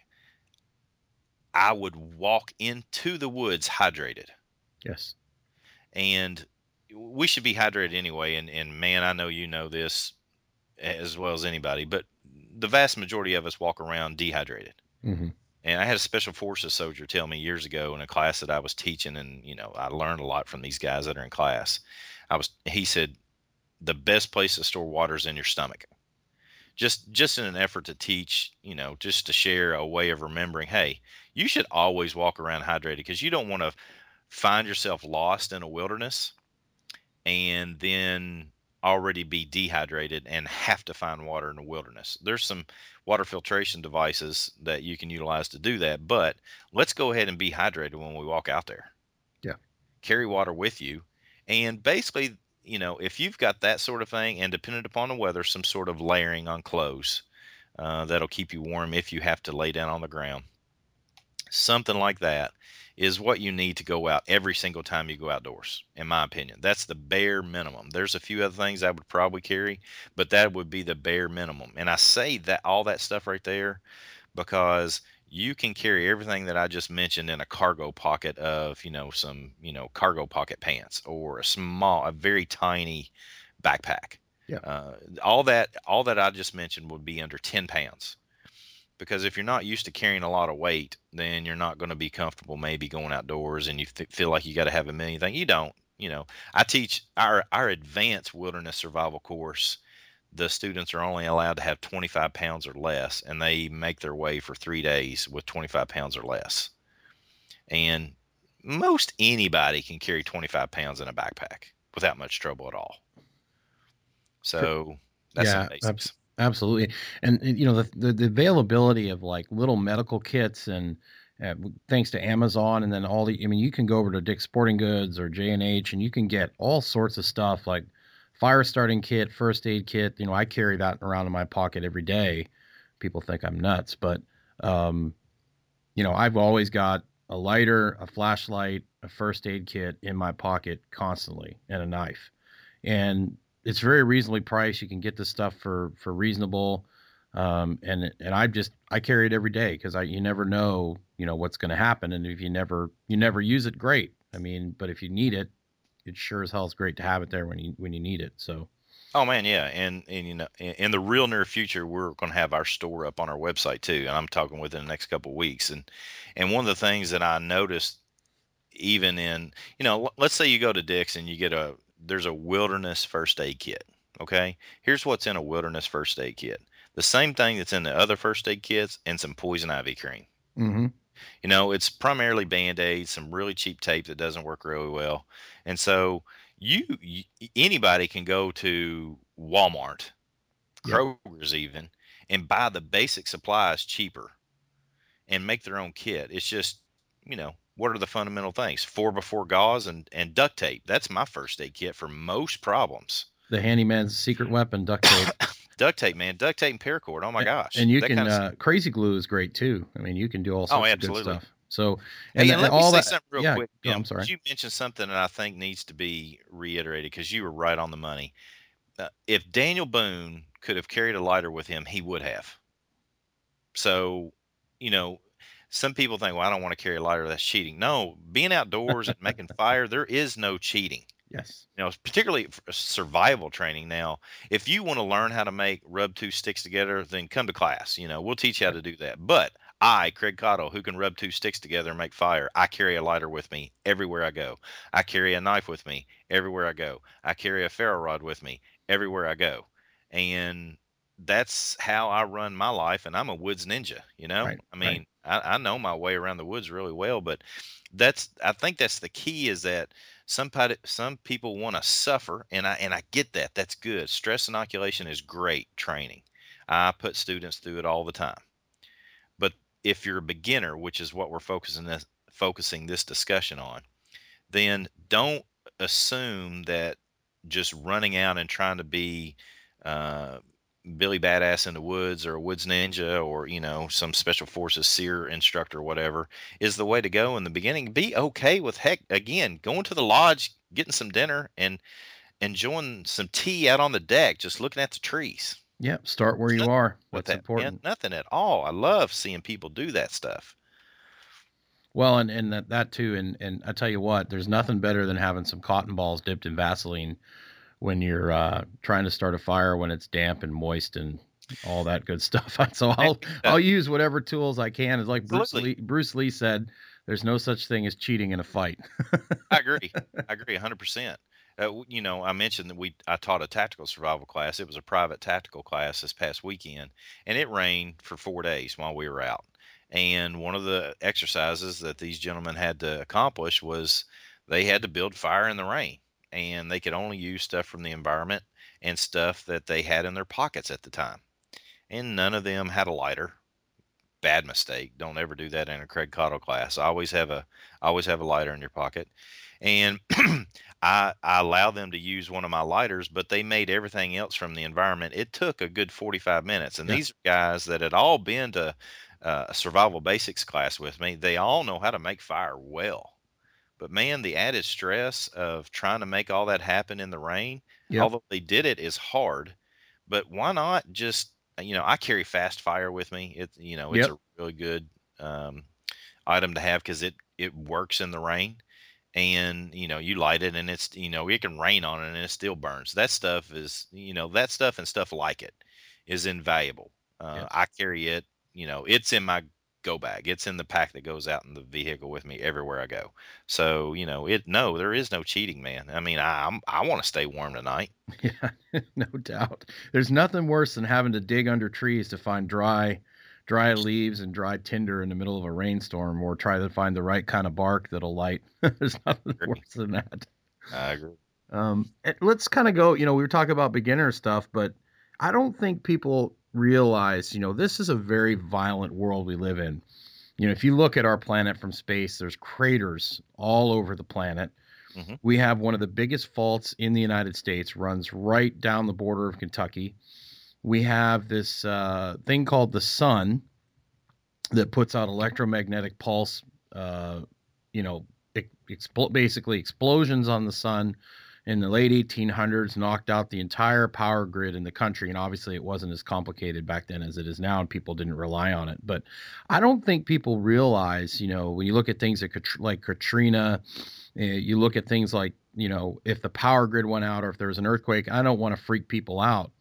I would walk into the woods hydrated. Yes. And we should be hydrated anyway. And, and man, I know you know this as well as anybody, but the vast majority of us walk around dehydrated. Mm-hmm. And I had a special forces soldier tell me years ago in a class that I was teaching, and you know I learned a lot from these guys that are in class. I was he said the best place to store water is in your stomach. Just just in an effort to teach, you know, just to share a way of remembering. Hey, you should always walk around hydrated because you don't want to find yourself lost in a wilderness and then already be dehydrated and have to find water in the wilderness. There's some water filtration devices that you can utilize to do that, but let's go ahead and be hydrated when we walk out there. Yeah. Carry water with you. And basically, you know, if you've got that sort of thing and dependent upon the weather, some sort of layering on clothes uh, that'll keep you warm if you have to lay down on the ground. Something like that is what you need to go out every single time you go outdoors, in my opinion. That's the bare minimum. There's a few other things I would probably carry, but that would be the bare minimum. And I say that all that stuff right there because you can carry everything that I just mentioned in a cargo pocket of, you know, some, you know, cargo pocket pants or a small, a very tiny backpack. Yeah. Uh, all that, all that I just mentioned would be under 10 pounds because if you're not used to carrying a lot of weight, then you're not going to be comfortable maybe going outdoors and you th- feel like you got to have a million things. You don't. You know, I teach our our advanced wilderness survival course. The students are only allowed to have 25 pounds or less, and they make their way for three days with 25 pounds or less. And most anybody can carry 25 pounds in a backpack without much trouble at all. So that's yeah, basics. Absolutely, and, and, you know the, the, the availability of like little medical kits and uh, thanks to Amazon and then all the I mean you can go over to Dick's Sporting Goods or J and H and you can get all sorts of stuff like fire starting kit, first aid kit. You know I carry that around in my pocket every day. People think I'm nuts, but um, you know I've always got a lighter, a flashlight, a first aid kit in my pocket constantly, and a knife. And it's very reasonably priced. You can get this stuff for for reasonable, um, and and I just I carry it every day because I you never know you know what's going to happen, and if you never you never use it, great. I mean, but if you need it, it sure as hell is great to have it there when you when you need it. So. Oh man, yeah, and and you know, in, the real near future, we're going to have our store up on our website too, and I'm talking within the next couple of weeks. And and one of the things that I noticed, even in you know, let's say you go to Dick's and you get a there's a wilderness first aid kit. Okay, here's what's in a wilderness first aid kit: the same thing that's in the other first aid kits, and some poison ivy cream. Mm-hmm. You know, it's primarily band aids, some really cheap tape that doesn't work really well, and so you, you anybody can go to Walmart, Kroger's even, and buy the basic supplies cheaper, and make their own kit. It's just you know what are the fundamental things? Four by four gauze and, and duct tape. That's my first aid kit for most problems. The handyman's secret weapon, duct tape. duct tape, man. Duct tape and paracord. Oh my gosh. And you that can uh, crazy glue is great too. I mean, you can do all sorts oh, of good stuff. So, and, hey, and let all me that, something real yeah, quick. Yeah, I'm sorry. You mentioned something that I think needs to be reiterated because you were right on the money. Uh, if Daniel Boone could have carried a lighter with him, he would have. So, you know, some people think, well, I don't want to carry a lighter. That's cheating. No, being outdoors and making fire, there is no cheating. Yes. You know, particularly uh, survival training. Now, if you want to learn how to make rub two sticks together, then come to class. You know, we'll teach you how to do that. But I, Craig Caudill, who can rub two sticks together and make fire, I carry a lighter with me everywhere I go. I carry a knife with me everywhere I go. I carry a ferro rod with me everywhere I go. And that's how I run my life, and I'm a woods ninja. You know, right, I mean, right. I, I, know my way around the woods really well, but that's I think that's the key is that some some people want to suffer, and I and I get that. That's good. Stress inoculation is great training. I put students through it all the time. But if you're a beginner, which is what we're focusing this focusing this discussion on, then don't assume that just running out and trying to be uh, Billy Badass in the woods or a woods ninja or you know some special forces SERE instructor or whatever is the way to go in the beginning. Be okay with heck again going to the lodge, getting some dinner, and enjoying some tea out on the deck, just looking at the trees. Yep, start where you are. That's that, important. Man, nothing at all. I love seeing people do that stuff. Well, and and that, that too, and and I tell you what, there's nothing better than having some cotton balls dipped in Vaseline when you're uh, trying to start a fire when it's damp and moist and all that good stuff. so I'll I'll use whatever tools I can. It's like Bruce Lee, Bruce Lee said, "There's no such thing as cheating in a fight." I agree. I agree 100. Uh, percent You know, I mentioned that we I taught a tactical survival class. It was a private tactical class this past weekend, and it rained for four days while we were out. And one of the exercises that these gentlemen had to accomplish was they had to build fire in the rain and they could only use stuff from the environment and stuff that they had in their pockets at the time. And none of them had a lighter. Bad mistake. Don't ever do that in a Craig Caudill class. I Always have a always have a lighter in your pocket. And I I allow them to use one of my lighters, but they made everything else from the environment. It took a good 45 minutes. And Yeah. these guys that had all been to uh, a survival basics class with me. They all know how to make fire well. But man, the added stress of trying to make all that happen in the rain, Yep. although they did it, is hard. But why not just you know I carry fast fire with me. It you know it's Yep. a really good um, item to have because it it works in the rain, and you know you light it and it's you know it can rain on it and it still burns. That stuff is you know that stuff and stuff like it is invaluable. Uh. I carry it. You know it's in my go bag. It's in the pack that goes out in the vehicle with me everywhere I go. So you know it. No, there is no cheating, man. I mean I I'm, I want to stay warm tonight. Yeah, no doubt. There's nothing worse than having to dig under trees to find dry, dry leaves and dry tinder in the middle of a rainstorm, or try to find the right kind of bark that'll light. There's nothing worse than that. I agree. Um, let's kind of go. You know, we were talking about beginner stuff, but I don't think people realize. You know, this is a very violent world we live in. You know, if you look at our planet from space, there's craters all over the planet. Mhm. We have one of the biggest faults in the United States, runs right down the border of Kentucky. We have this uh, thing called the sun that puts out electromagnetic pulse. Uh, you know, ex- basically explosions on the sun in the late 1800s knocked out the entire power grid in the country. And obviously it wasn't as complicated back then as it is now and people didn't rely on it. But i don't think people realize you know when you look at things like, katrina uh, you look at things like you know if the power grid went out or if there was an earthquake i don't want to freak people out.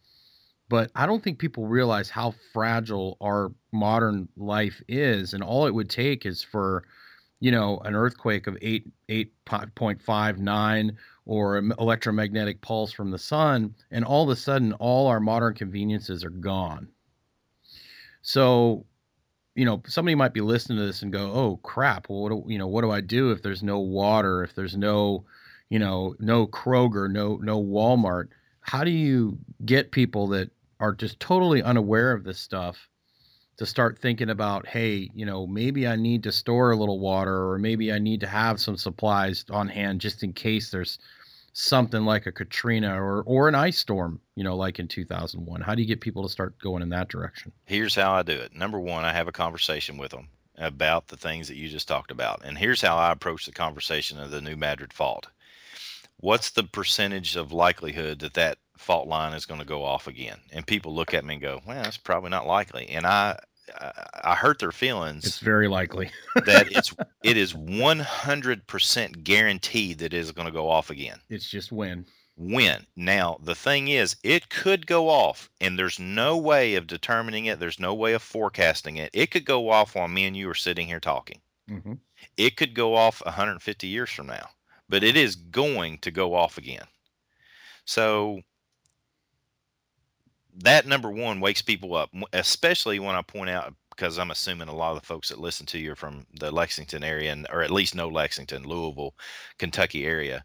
But i don't think people realize how fragile our modern life is and all it would take is for you know an earthquake of 8 8.59 or an electromagnetic pulse from the sun and all of a sudden all our modern conveniences are gone. So you know somebody might be listening to this and go oh crap. Well what do, you know what do i do if there's no water if there's no you know no kroger no no walmart? How do you get people that are just totally unaware of this stuff to start thinking about hey you know maybe i need to store a little water or maybe i need to have some supplies on hand just in case there's something like a katrina or or an ice storm you know like in 2001 how do you get people to start going in that direction Here's how I do it. Number one, I have a conversation with them about the things that you just talked about. And here's how I approach the conversation of the New Madrid fault. What's the percentage of likelihood that that fault line is going to go off again? And people look at me and go, well, that's probably not likely. And I, I, hurt their feelings it's very likely that it's it is 100% guaranteed that it is going to go off again it's just when when. Now, the thing is, it could go off, and there's no way of determining it. There's no way of forecasting it. It could go off while me and you are sitting here talking. hmm It could go off 150 years from now, but it is going to go off again. So, that number one wakes people up, especially when I point out because I'm assuming a lot of the folks that listen to you are from the Lexington area, and, or at least know Lexington, Louisville, Kentucky area.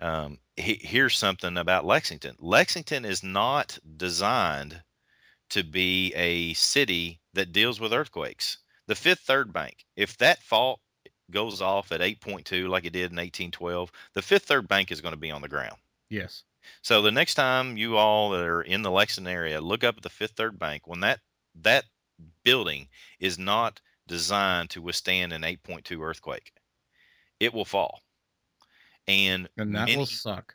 Um, he, here's something about Lexington. Lexington is not designed to be a city that deals with earthquakes. The Fifth Third Bank, if that fault goes off at 8.2 like it did in 1812, the Fifth Third Bank is going to be on the ground. yes So the next time you all that are in the Lexington area look up at the Fifth Third Bank, when that that building is not designed to withstand an 8.2 earthquake, it will fall. And and that many, will suck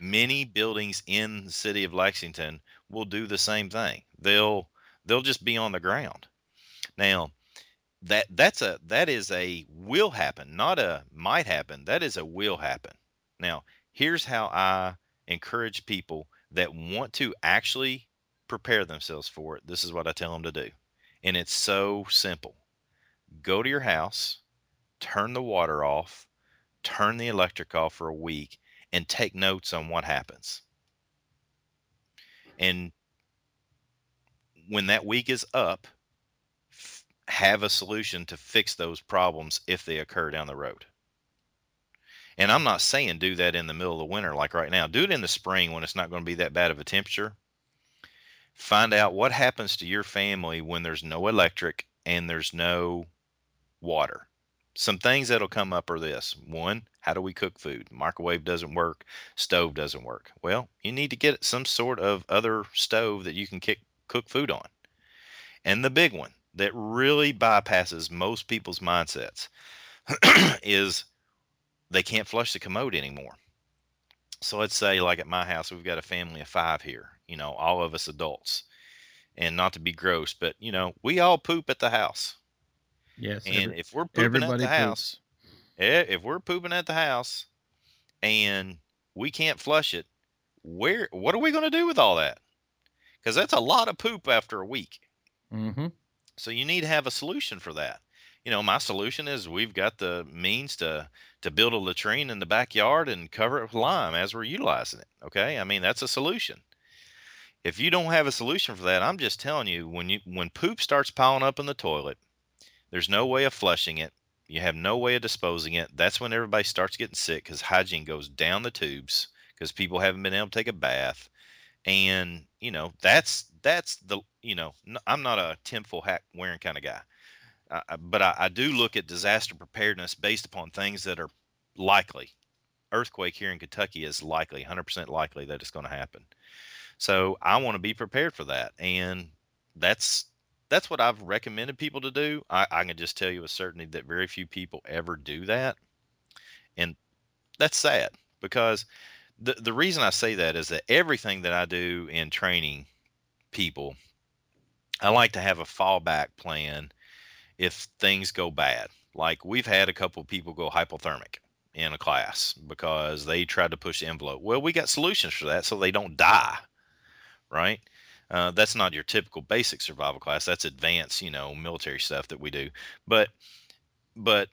many buildings in the city of Lexington will do the same thing. They'll they'll just be on the ground. Now, that that's a that is a will happen, not a might happen. That is a will happen. Now, here's how I encourage people that want to actually prepare themselves for it. This is what I tell them to do. And it's so simple. Go to your house, turn the water off, turn the electric off for a week and take notes on what happens. And when that week is up, have a solution to fix those problems if they occur down the road. And I'm not saying do that in the middle of the winter like right now. Do it in the spring when it's not going to be that bad of a temperature. Find out what happens to your family when there's no electric and there's no water. Some things that'll come up are this. One, how do we cook food? Microwave doesn't work, stove doesn't work. Well, you need to get some sort of other stove that you can kick, cook food on. And the big one that really bypasses most people's mindsets is they can't flush the commode anymore. So let's say, like at my house, we've got a family of five here, you know, all of us adults. And not to be gross, but, you know, we all poop at the house. Yes. And every- if we're pooping at the poops. house, eh, if we're pooping at the house and we can't flush it, where what are we going to do with all that? Because that's a lot of poop after a week. Mhm. So you need to have a solution for that. You know, my solution is we've got the means to to build a latrine in the backyard and cover it with lime as we're utilizing it. Okay, I mean that's a solution. If you don't have a solution for that, I'm just telling you when you when poop starts piling up in the toilet, there's no way of flushing it. You have no way of disposing it. That's when everybody starts getting sick because hygiene goes down the tubes because people haven't been able to take a bath and you know that's that's the you know I'm not a tinfoil hat wearing kind of guy but I, I do look at disaster preparedness based upon things that are likely. Earthquake here in kentucky is likely 100% likely that it's going to happen. So i want to be prepared for that and that's that's what i've recommended people to do. I, I can just tell you with certainty that very few people ever do that and that's sad because the the reason I say that is that everything that I do in training people, I like to have a fallback plan if things go bad. Like we've had a couple people go hypothermic in a class because they tried to push the envelope. Well, we got solutions for that so they don't die, right? Uh, that's not your typical basic survival class. That's advanced, you know, military stuff that we do. But but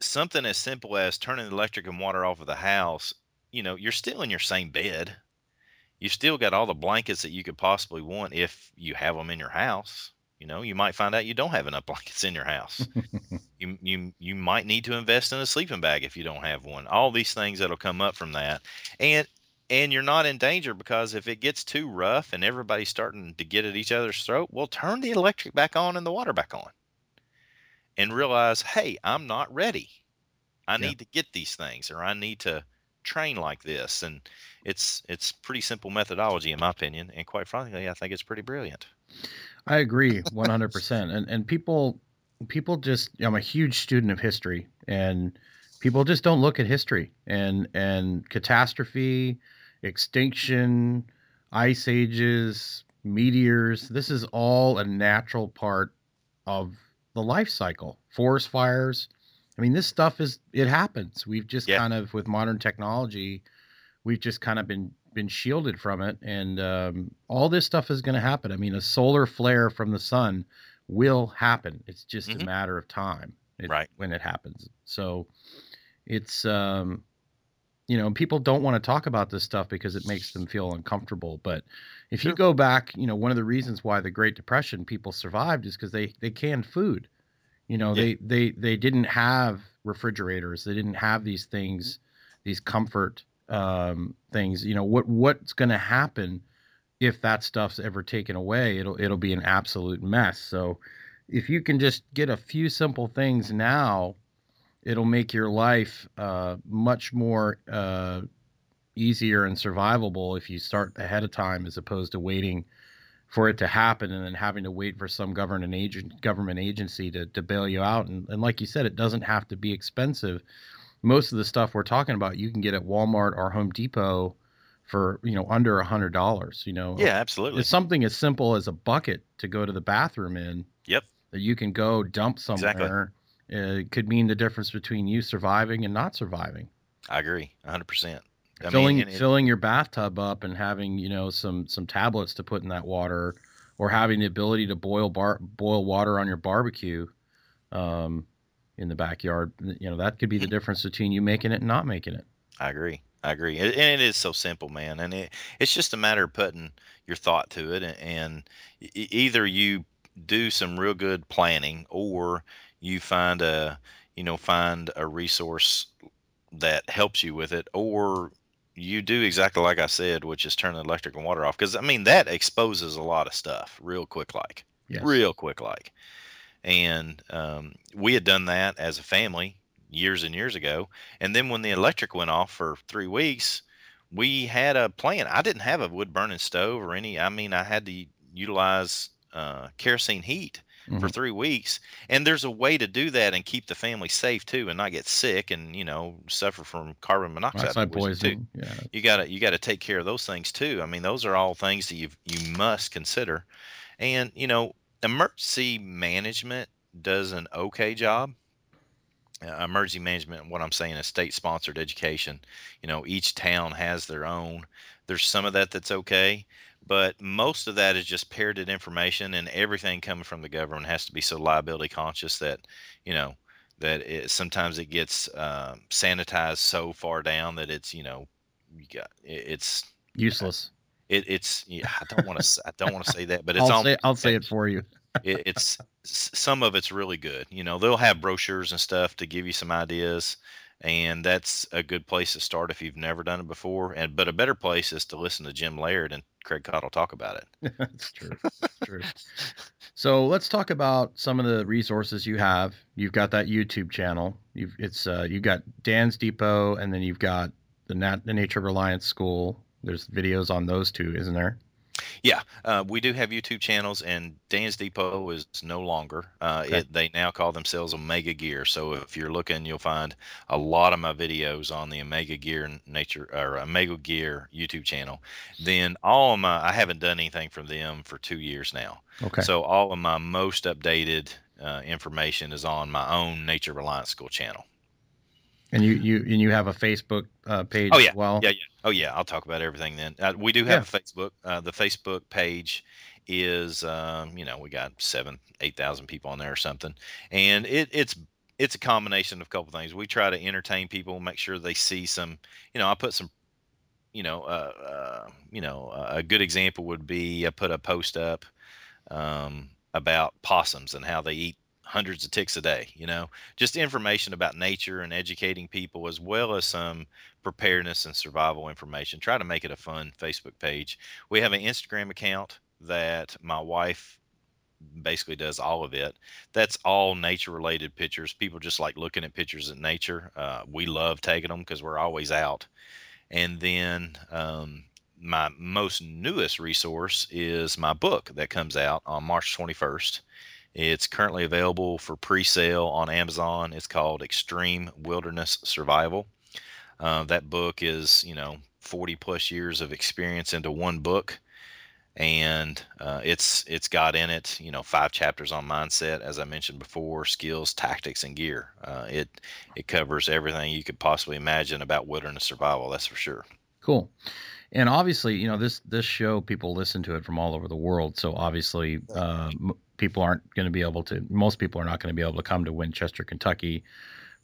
something as simple as turning the electric and water off of the house you know, you're still in your same bed. You've still got all the blankets that you could possibly want if you have them in your house. You know, you might find out you don't have enough blankets in your house. you you you might need to invest in a sleeping bag if you don't have one. All these things that'll come up from that. And and you're not in danger because if it gets too rough and everybody's starting to get at each other's throat, well turn the electric back on and the water back on. And realize, hey, I'm not ready. I Yeah. need to get these things or I need to train like this and it's it's pretty simple methodology in my opinion and quite frankly i think it's pretty brilliant I agree 100%. And and people people just I'm a huge student of history and people just don't look at history and and catastrophe, extinction, ice ages, meteors. This is all a natural part of the life cycle. Forest fires. I mean, this stuff is it happens. We've just Yeah. kind of with modern technology, we've just kind of been been shielded from it and um, all this stuff is going to happen. I mean a solar flare from the sun will happen. It's just a Mhm. matter of time it- Right. when it happens. So it's um you know people don't want to talk about this stuff because it makes them feel uncomfortable but if you go back you know one of the reasons why the great depression people survived is because they they canned food. You know Yeah. they they they didn't have refrigerators. They didn't have these things these comfort um things you know what what's going to happen if that stuff's ever taken away? It'll it'll be an absolute mess. So if you can just get a few simple things now it'll make your life uh much more uh easier and survivable if you start ahead of time as opposed to waiting for it to happen and then having to wait for some government agent government agency to, to bail you out. And, and like you said it doesn't have to be expensive most of the stuff we're talking about you can get at walmart or home depot for you know under a hundred dollars you know? Yeah absolutely. It's something as simple as a bucket to go to the bathroom in Yep. that you can go dump Exactly. somewhere. Uh, it could mean the difference between you surviving and not surviving. I agree 100% filling mean, it- filling your bathtub up and having you know some some tablets to put in that water or having the ability to boil bar boil water on your barbecue um, in the backyard you know that could be the difference between you making it and not making it I agree. I agree. And it is so simple, man. And it, it's just a matter of putting your thought to it. And, and either you do some real good planning or you find a, you know, find a resource that helps you with it, or you do exactly like I said, which is turn the electric and water off. Because I mean that exposes a lot of stuff real quick, like yes. real quick, like. And um, we had done that as a family years and years ago. And then when the electric went off for three weeks, we had a plan. I didn't have a wood burning stove or any. I mean, I had to utilize uh, kerosene heat mm-hmm. for three weeks. And there's a way to do that and keep the family safe too, and not get sick and you know suffer from carbon monoxide poisoning. Yeah, you gotta you gotta take care of those things too. I mean, those are all things that you you must consider. And you know, emergency management does an okay job. Uh, emergency management, what I'm saying is state sponsored education. You know, each town has their own. There's some of that that's okay, but most of that is just parroted information and everything coming from the government has to be so liability conscious that you know that it, sometimes it gets uh, sanitized so far down that it's you know you got it, it's useless it, it's yeah, i don't want to i don't want to say that but it's i'll, say, I'll say it for you it, it's some of it's really good you know they'll have brochures and stuff to give you some ideas and that's a good place to start if you've never done it before. And but a better place is to listen to Jim Laird and Craig Caudill talk about it. that's true. That's true. So let's talk about some of the resources you have. You've got that YouTube channel. You've it's uh, you've got Dan's Depot, and then you've got the Nat the Nature Reliance School. There's videos on those two, isn't there? Yeah, uh, we do have YouTube channels, and Dan's Depot is no longer. Uh, okay. it, they now call themselves Omega Gear. So if you're looking, you'll find a lot of my videos on the Omega Gear Nature or Omega Gear YouTube channel. Then all of my, I haven't done anything from them for two years now. Okay. So all of my most updated uh, information is on my own Nature Reliance School channel. And you you and you have a Facebook uh, page oh, yeah. as well. Yeah, yeah. Oh yeah, I'll talk about everything then. Uh, we do have yeah. a Facebook. Uh, the Facebook page is um, you know we got seven eight thousand people on there or something, and it it's it's a combination of a couple things. We try to entertain people, make sure they see some. You know, I put some. You know, uh, uh you know, a good example would be I put a post up um, about possums and how they eat hundreds of ticks a day you know? Just information about nature and educating people as well as some preparedness and survival information. Try to make it a fun facebook page. We have an instagram account that my wife basically does all of it. That's all nature related pictures. People just like looking at pictures of nature. Uh, we love taking them because we're always out. And then um, my most newest resource is my book that comes out on march 21st it's currently available for pre sale on Amazon. It's called Extreme Wilderness Survival. Uh, that book is, you know, 40 plus years of experience into one book. And uh, it's it's got in it, you know, five chapters on mindset, as I mentioned before, skills, tactics, and gear. Uh, it it covers everything you could possibly imagine about wilderness survival. That's for sure. Cool and obviously you know this this show people listen to it from all over the world so obviously uh, people aren't going to be able to most people are not going to be able to come to winchester kentucky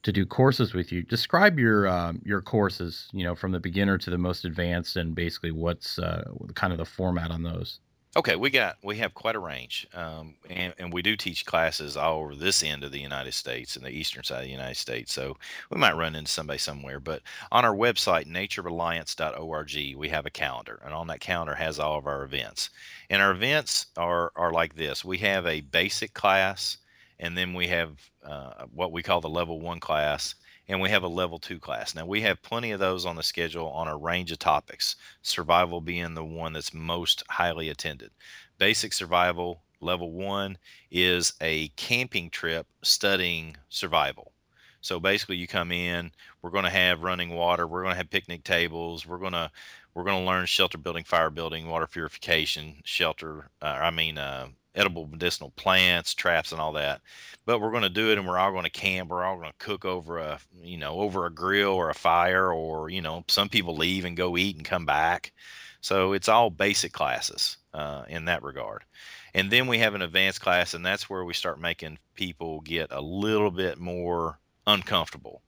to do courses with you. Describe your uh, your courses you know from the beginner to the most advanced and basically what's uh, kind of the format on those Okay, we got we have quite a range, um, and, and we do teach classes all over this end of the United States and the eastern side of the United States. So we might run into somebody somewhere. But on our website, naturereliance.org, we have a calendar, and on that calendar has all of our events. And our events are are like this: we have a basic class, and then we have uh, what we call the level one class, and we have a level two class. Now, we have plenty of those on the schedule on a range of topics, survival being the one that's most highly attended. Basic survival, level one, is a camping trip studying survival. So basically, you come in, we're going to have running water, we're going to have picnic tables, we're going to we're going to learn shelter building, fire building, water purification, shelter. Uh, I mean, uh, edible medicinal plants, traps, and all that. But we're going to do it, and we're all going to camp. We're all going to cook over a, you know, over a grill or a fire, or you know, some people leave and go eat and come back. So it's all basic classes uh, in that regard. And then we have an advanced class, and that's where we start making people get a little bit more uncomfortable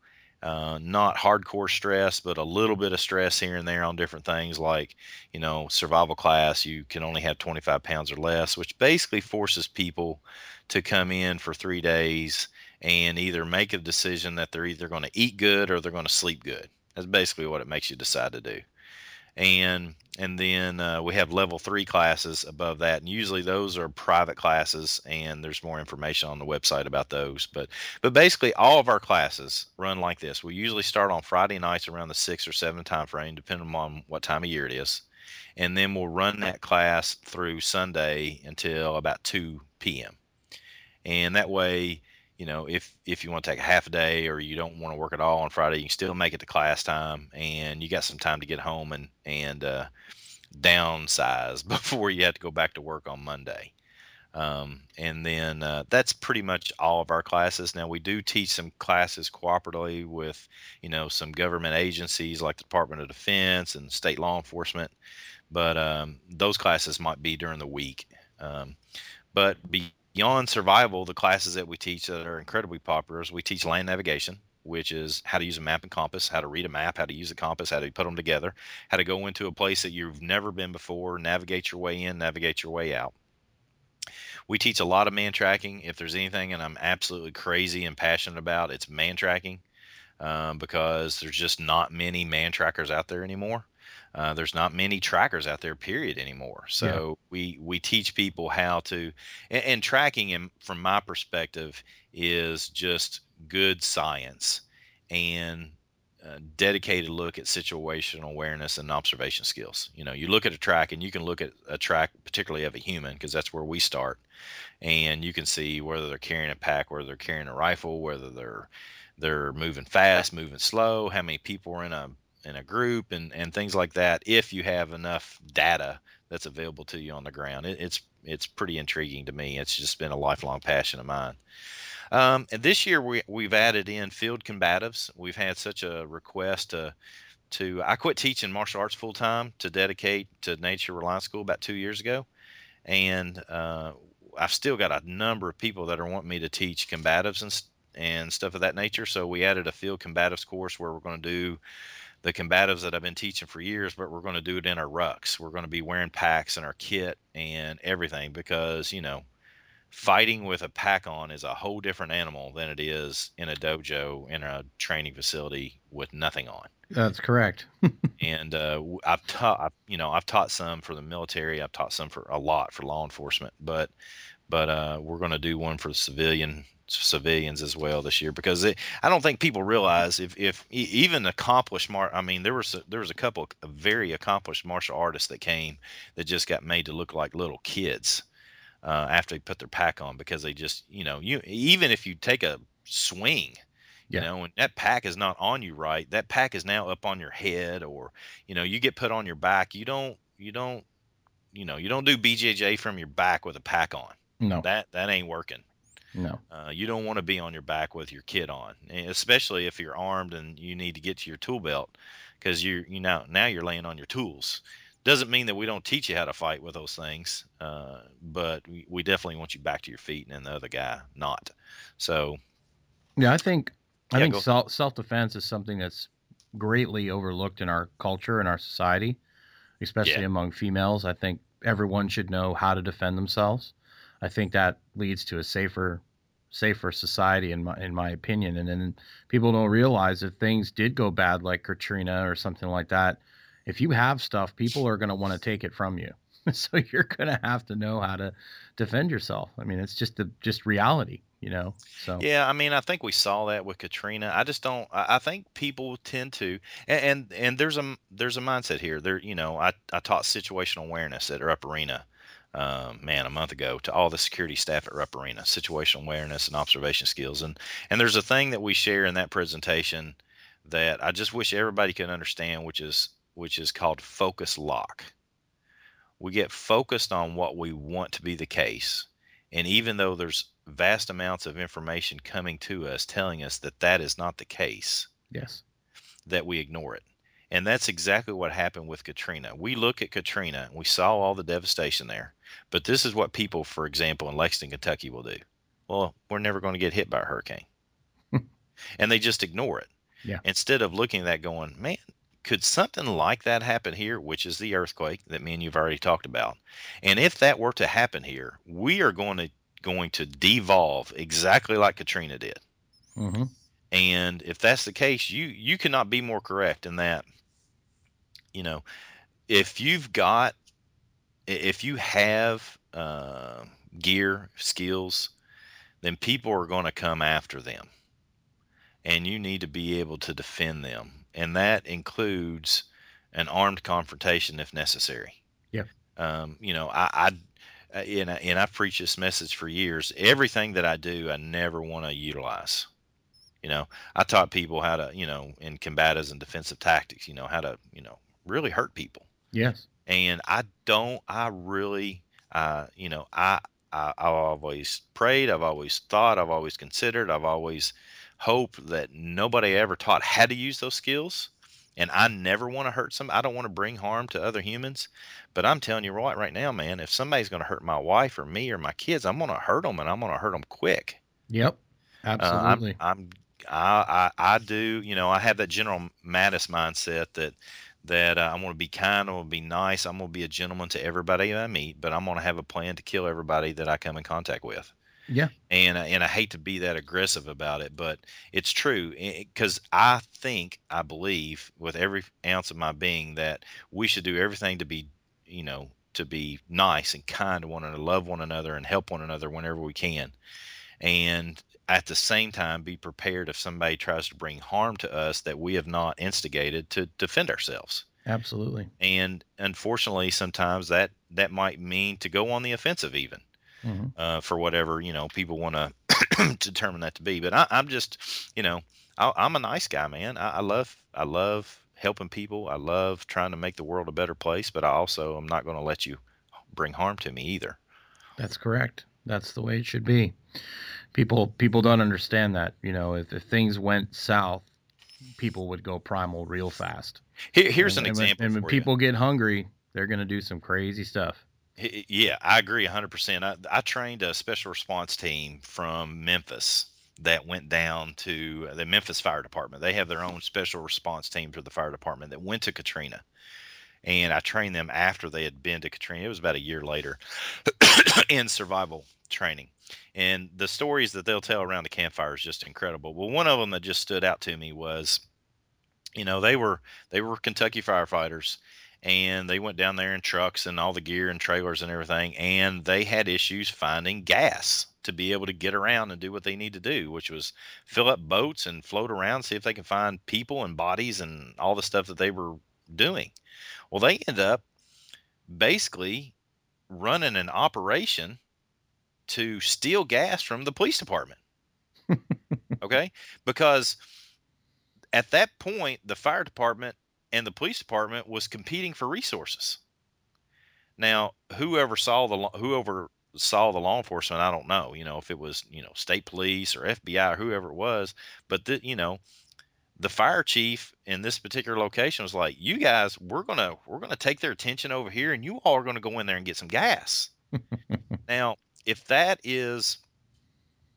uh, not hardcore stress, but a little bit of stress here and there on different things like, you know, survival class, you can only have 25 pounds or less, which basically forces people to come in for three days and either make a decision that they're either going to eat good or they're going to sleep good. That's basically what it makes you decide to do. And and then uh, we have level three classes above that, and usually those are private classes, and there's more information on the website about those. But but basically, all of our classes run like this. We usually start on Friday nights around the six or seven time frame, depending on what time of year it is, and then we'll run that class through Sunday until about two p.m. And that way, you know, if if you want to take a half a day or you don't want to work at all on Friday, you can still make it to class time, and you got some time to get home and and uh, downsize before you have to go back to work on Monday. Um, and then uh, that's pretty much all of our classes. Now we do teach some classes cooperatively with, you know, some government agencies like the Department of Defense and state law enforcement, but um, those classes might be during the week. Um, but be, beyond survival, the classes that we teach that are incredibly popular is we teach land navigation, which is how to use a map and compass, how to read a map, how to use a compass, how to put them together, how to go into a place that you've never been before, navigate your way in, navigate your way out. We teach a lot of man tracking. If there's anything and I'm absolutely crazy and passionate about, it's man tracking um, because there's just not many man trackers out there anymore. Uh, there's not many trackers out there, period, anymore. So yeah. we we teach people how to, and, and tracking, and from my perspective, is just good science and a dedicated look at situational awareness and observation skills. You know, you look at a track and you can look at a track, particularly of a human, because that's where we start, and you can see whether they're carrying a pack, whether they're carrying a rifle, whether they're they're moving fast, moving slow, how many people are in a in a group and and things like that if you have enough data that's available to you on the ground. It, it's it's pretty intriguing to me. It's just been a lifelong passion of mine. Um, and this year we, we've added in field combatives. We've had such a request to to i quit teaching martial arts full time to dedicate to nature reliance school about two years ago. And uh, i've still got a number of people that are wanting me to teach combatives and and stuff of that nature. So we added a field combatives course where we're going to do the combatives that I've been teaching for years, but we're going to do it in our rucks. We're going to be wearing packs and our kit and everything because, you know, fighting with a pack on is a whole different animal than it is in a dojo in a training facility with nothing on. That's correct. and uh, I've taught, you know, I've taught some for the military. I've taught some for a lot for law enforcement, but but uh, we're going to do one for the civilian civilians as well this year because it, I don't think people realize if if even accomplished mar I mean there was a, there was a couple of very accomplished martial artists that came that just got made to look like little kids uh, after they put their pack on because they just you know you even if you take a swing you yeah. know and that pack is not on you right that pack is now up on your head or you know you get put on your back you don't you don't you know you don't do BJJ from your back with a pack on. No. That that ain't working no. Uh, you don't want to be on your back with your kit on, especially if you're armed and you need to get to your tool belt because you you know now you're laying on your tools. Doesn't mean that we don't teach you how to fight with those things, uh, but we, we definitely want you back to your feet and the other guy not. So, yeah, I think I yeah, think self self defense is something that's greatly overlooked in our culture and our society, especially yeah. among females. I think everyone should know how to defend themselves. I think that leads to a safer safer society in my in my opinion. And then people don't realize if things did go bad like Katrina or something like that, if you have stuff, people are going to want to take it from you. so you're going to have to know how to defend yourself. I mean, it's just the just reality, you know. So yeah, I mean, I think we saw that with Katrina. I just don't. I, think people tend to, and, and, and there's a there's a mindset here. There, you know, I I taught situational awareness at Rupp Arena um, man, a month ago to all the security staff at Rupp Arena, situational awareness and observation skills. And and there's a thing that we share in that presentation that I just wish everybody could understand, which is which is called focus lock. We get focused on what we want to be the case, and even though there's vast amounts of information coming to us telling us that that is not the case, yes, that we ignore it. And that's exactly what happened with Katrina. We look at Katrina, we saw all the devastation there. But this is what people, for example, in Lexington, Kentucky will do. Well, we're never going to get hit by a hurricane. and they just ignore it. Yeah. Instead of looking at that going, man, could something like that happen here, which is the earthquake that me and you've already talked about? And if that were to happen here, we are going to going to devolve exactly like Katrina did. Mm-hmm. And if that's the case, you you cannot be more correct in that. You know, if you've got, if you have uh, gear skills, then people are going to come after them, and you need to be able to defend them, and that includes an armed confrontation if necessary. Yeah. Um, you know, I, I uh, and, I- and I've preached this message for years. Everything that I do, I never want to utilize. You know, I taught people how to, you know, in combatives and defensive tactics, you know, how to, you know, really hurt people. Yes. And I don't, I really, uh, you know, I, I, I've always prayed, I've always thought, I've always considered, I've always hoped that nobody ever taught how to use those skills. And I never want to hurt some. I don't want to bring harm to other humans. But I'm telling you right, right now, man, if somebody's going to hurt my wife or me or my kids, I'm going to hurt them, and I'm going to hurt them quick. Yep. Uh, I'm, Absolutely. I'm, I, I, I do. You know, I have that General Mattis mindset that that uh, I'm going to be kind, I'm going to be nice, I'm going to be a gentleman to everybody that I meet, but I'm going to have a plan to kill everybody that I come in contact with. yeah. And and I hate to be that aggressive about it, but it's true because I think I believe with every ounce of my being that we should do everything to be, you know, to be nice and kind to one another, love one another, and help one another whenever we can, and at the same time be prepared if somebody tries to bring harm to us that we have not instigated to defend ourselves Absolutely. and unfortunately sometimes that that might mean to go on the offensive even hmm uh, for whatever you know people want to determine that to be but I, i'm just you know I, i'm a nice guy man I, I love i love helping people i love trying to make the world a better place but i also am not going to let you bring harm to me either That's correct. That's the way it should be. People people don't understand that. You know, if, if things went south, people would go primal real fast. Here, here's and, an and when- example And when for you. people get hungry, they're going to do some crazy stuff. Yeah, I agree 100%. I, I trained a special response team from Memphis that went down to uh, the Memphis Fire Department. They have their own special response team for the fire department that went to Katrina. And I trained them after they had been to Katrina. It was about a year later in survival training. And the stories that they'll tell around the campfire is just incredible. Well, one of them that just stood out to me was, you know, they were they were Kentucky firefighters and they went down there in trucks and all the gear and trailers and everything and they had issues finding gas to be able to get around and do what they need to do which was fill up boats and float around see if they can find people and bodies and all the stuff that they were doing well they end up basically running an operation to steal gas from the police department okay because at that point the fire department and the police department was competing for resources. Now, whoever saw the law- whoever saw the law enforcement, I don't know. You know, if it was you know state police or FBI or whoever it was, but the, you know, the fire chief in this particular location was like, "You guys, we're gonna we're gonna take their attention over here, and you all are gonna go in there and get some gas." now, if that is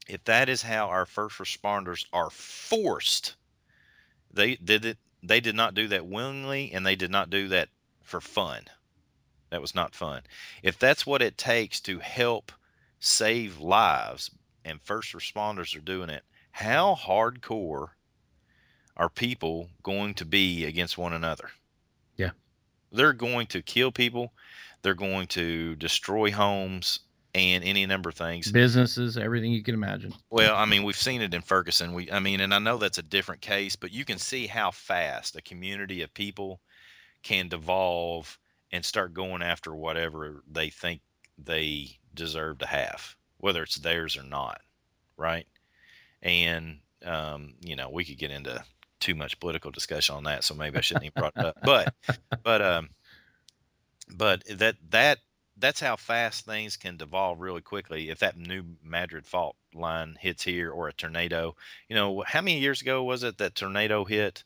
if that is how our first responders are forced, they did it they did not do that willingly and they did not do that for fun. That was not fun. If that's what it takes to help save lives and first responders are doing it, how hardcore are people going to be against one another? Yeah. They're going to kill people, they're going to destroy homes and any number of things. Businesses, everything you can imagine. Well, I mean, we've seen it in Ferguson. We, I mean, and I know that's a different case, but you can see how fast a community of people can devolve and start going after whatever they think they deserve to have, whether it's theirs or not, right? And um, you know, we could get into too much political discussion on that, so maybe I shouldn't even brought it up. But, but, um, but that that that's how fast things can devolve really quickly if that new Madrid fault line hits here or a tornado. You know, how many years ago was it that tornado hit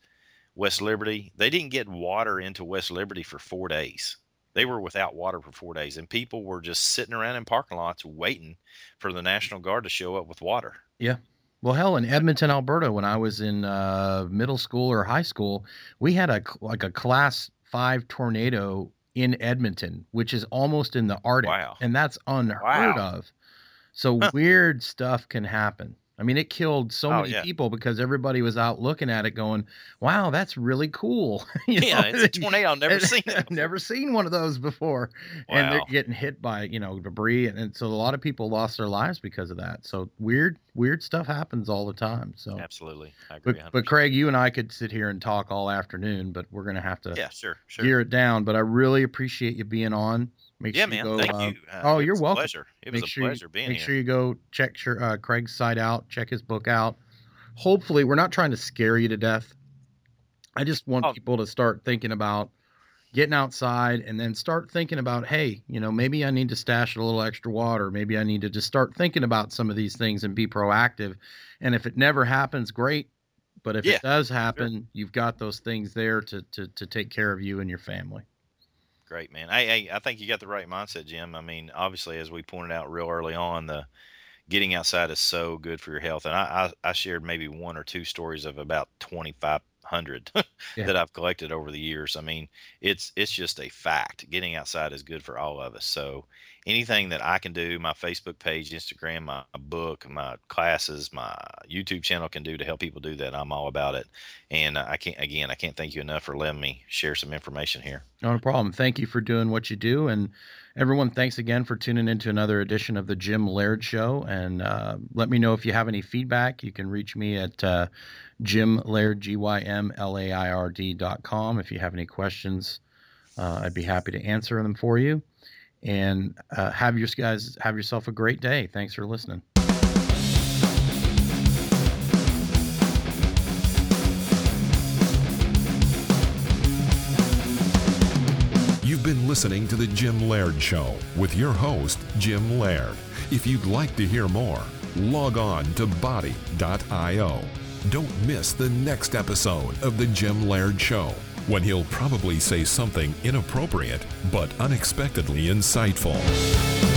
West Liberty? They didn't get water into West Liberty for four days. They were without water for four days, and people were just sitting around in parking lots waiting for the National Guard to show up with water. Yeah. Well, hell, in Edmonton, Alberta, when I was in uh, middle school or high school, we had a like a class five tornado in Edmonton, which is almost in the Arctic, Wow. and that's unheard Wow. of. So weird stuff can happen. I mean, it killed so Oh, many yeah. people because everybody was out looking at it, going, "Wow, that's really cool." You Yeah, know? it's a tornado. I've never seen. I've never seen one of those before, and they're getting hit by you know debris, and, and so a lot of people lost their lives because of that. So weird, weird stuff happens all the time. So, Absolutely. I agree. but but Craig, you and I could sit here and talk all afternoon, but we're gonna have to Yeah, sure. Sure. gear it down. But I really appreciate you being on. Make yeah, sure you man. go. Thank uh, you. Uh, oh, you're welcome. Pleasure. It was make a sure pleasure you, being make here. sure you go check your, uh, Craig's site out, check his book out. Hopefully, we're not trying to scare you to death. I just want Oh. people to start thinking about getting outside and then start thinking about, hey, you know, maybe I need to stash a little extra water. Maybe I need to just start thinking about some of these things and be proactive. And if it never happens, great. But if Yeah, it does happen, you've got those things there to, to to take care of you and your family. Great, man. I, I I think you got the right mindset, Jim. I mean, obviously, as we pointed out real early on, the getting outside is so good for your health. And I I, I shared maybe one or two stories of about twenty five hundred Yeah. that I've collected over the years. I mean, it's it's just a fact. Getting outside is good for all of us. So anything that I can do, my Facebook page, Instagram, my book, my classes, my YouTube channel can do to help people do that, I'm all about it. And I can't again, I can't thank you enough for letting me share some information here. Not a problem. Thank you for doing what you do. And everyone, thanks again for tuning into another edition of the Gym Laird Show. And uh, let me know if you have any feedback. You can reach me at uh, Jim Laird, G Y M L A I R D dot com. If you have any questions, uh, I'd be happy to answer them for you. And uh, have your guys have yourself a great day. Thanks for listening. You've been listening to The Gym Laird Show with your host, Jim Laird. If you'd like to hear more, log on to body.io. Don't miss the next episode of The Gym Laird Show when he'll probably say something inappropriate but unexpectedly insightful.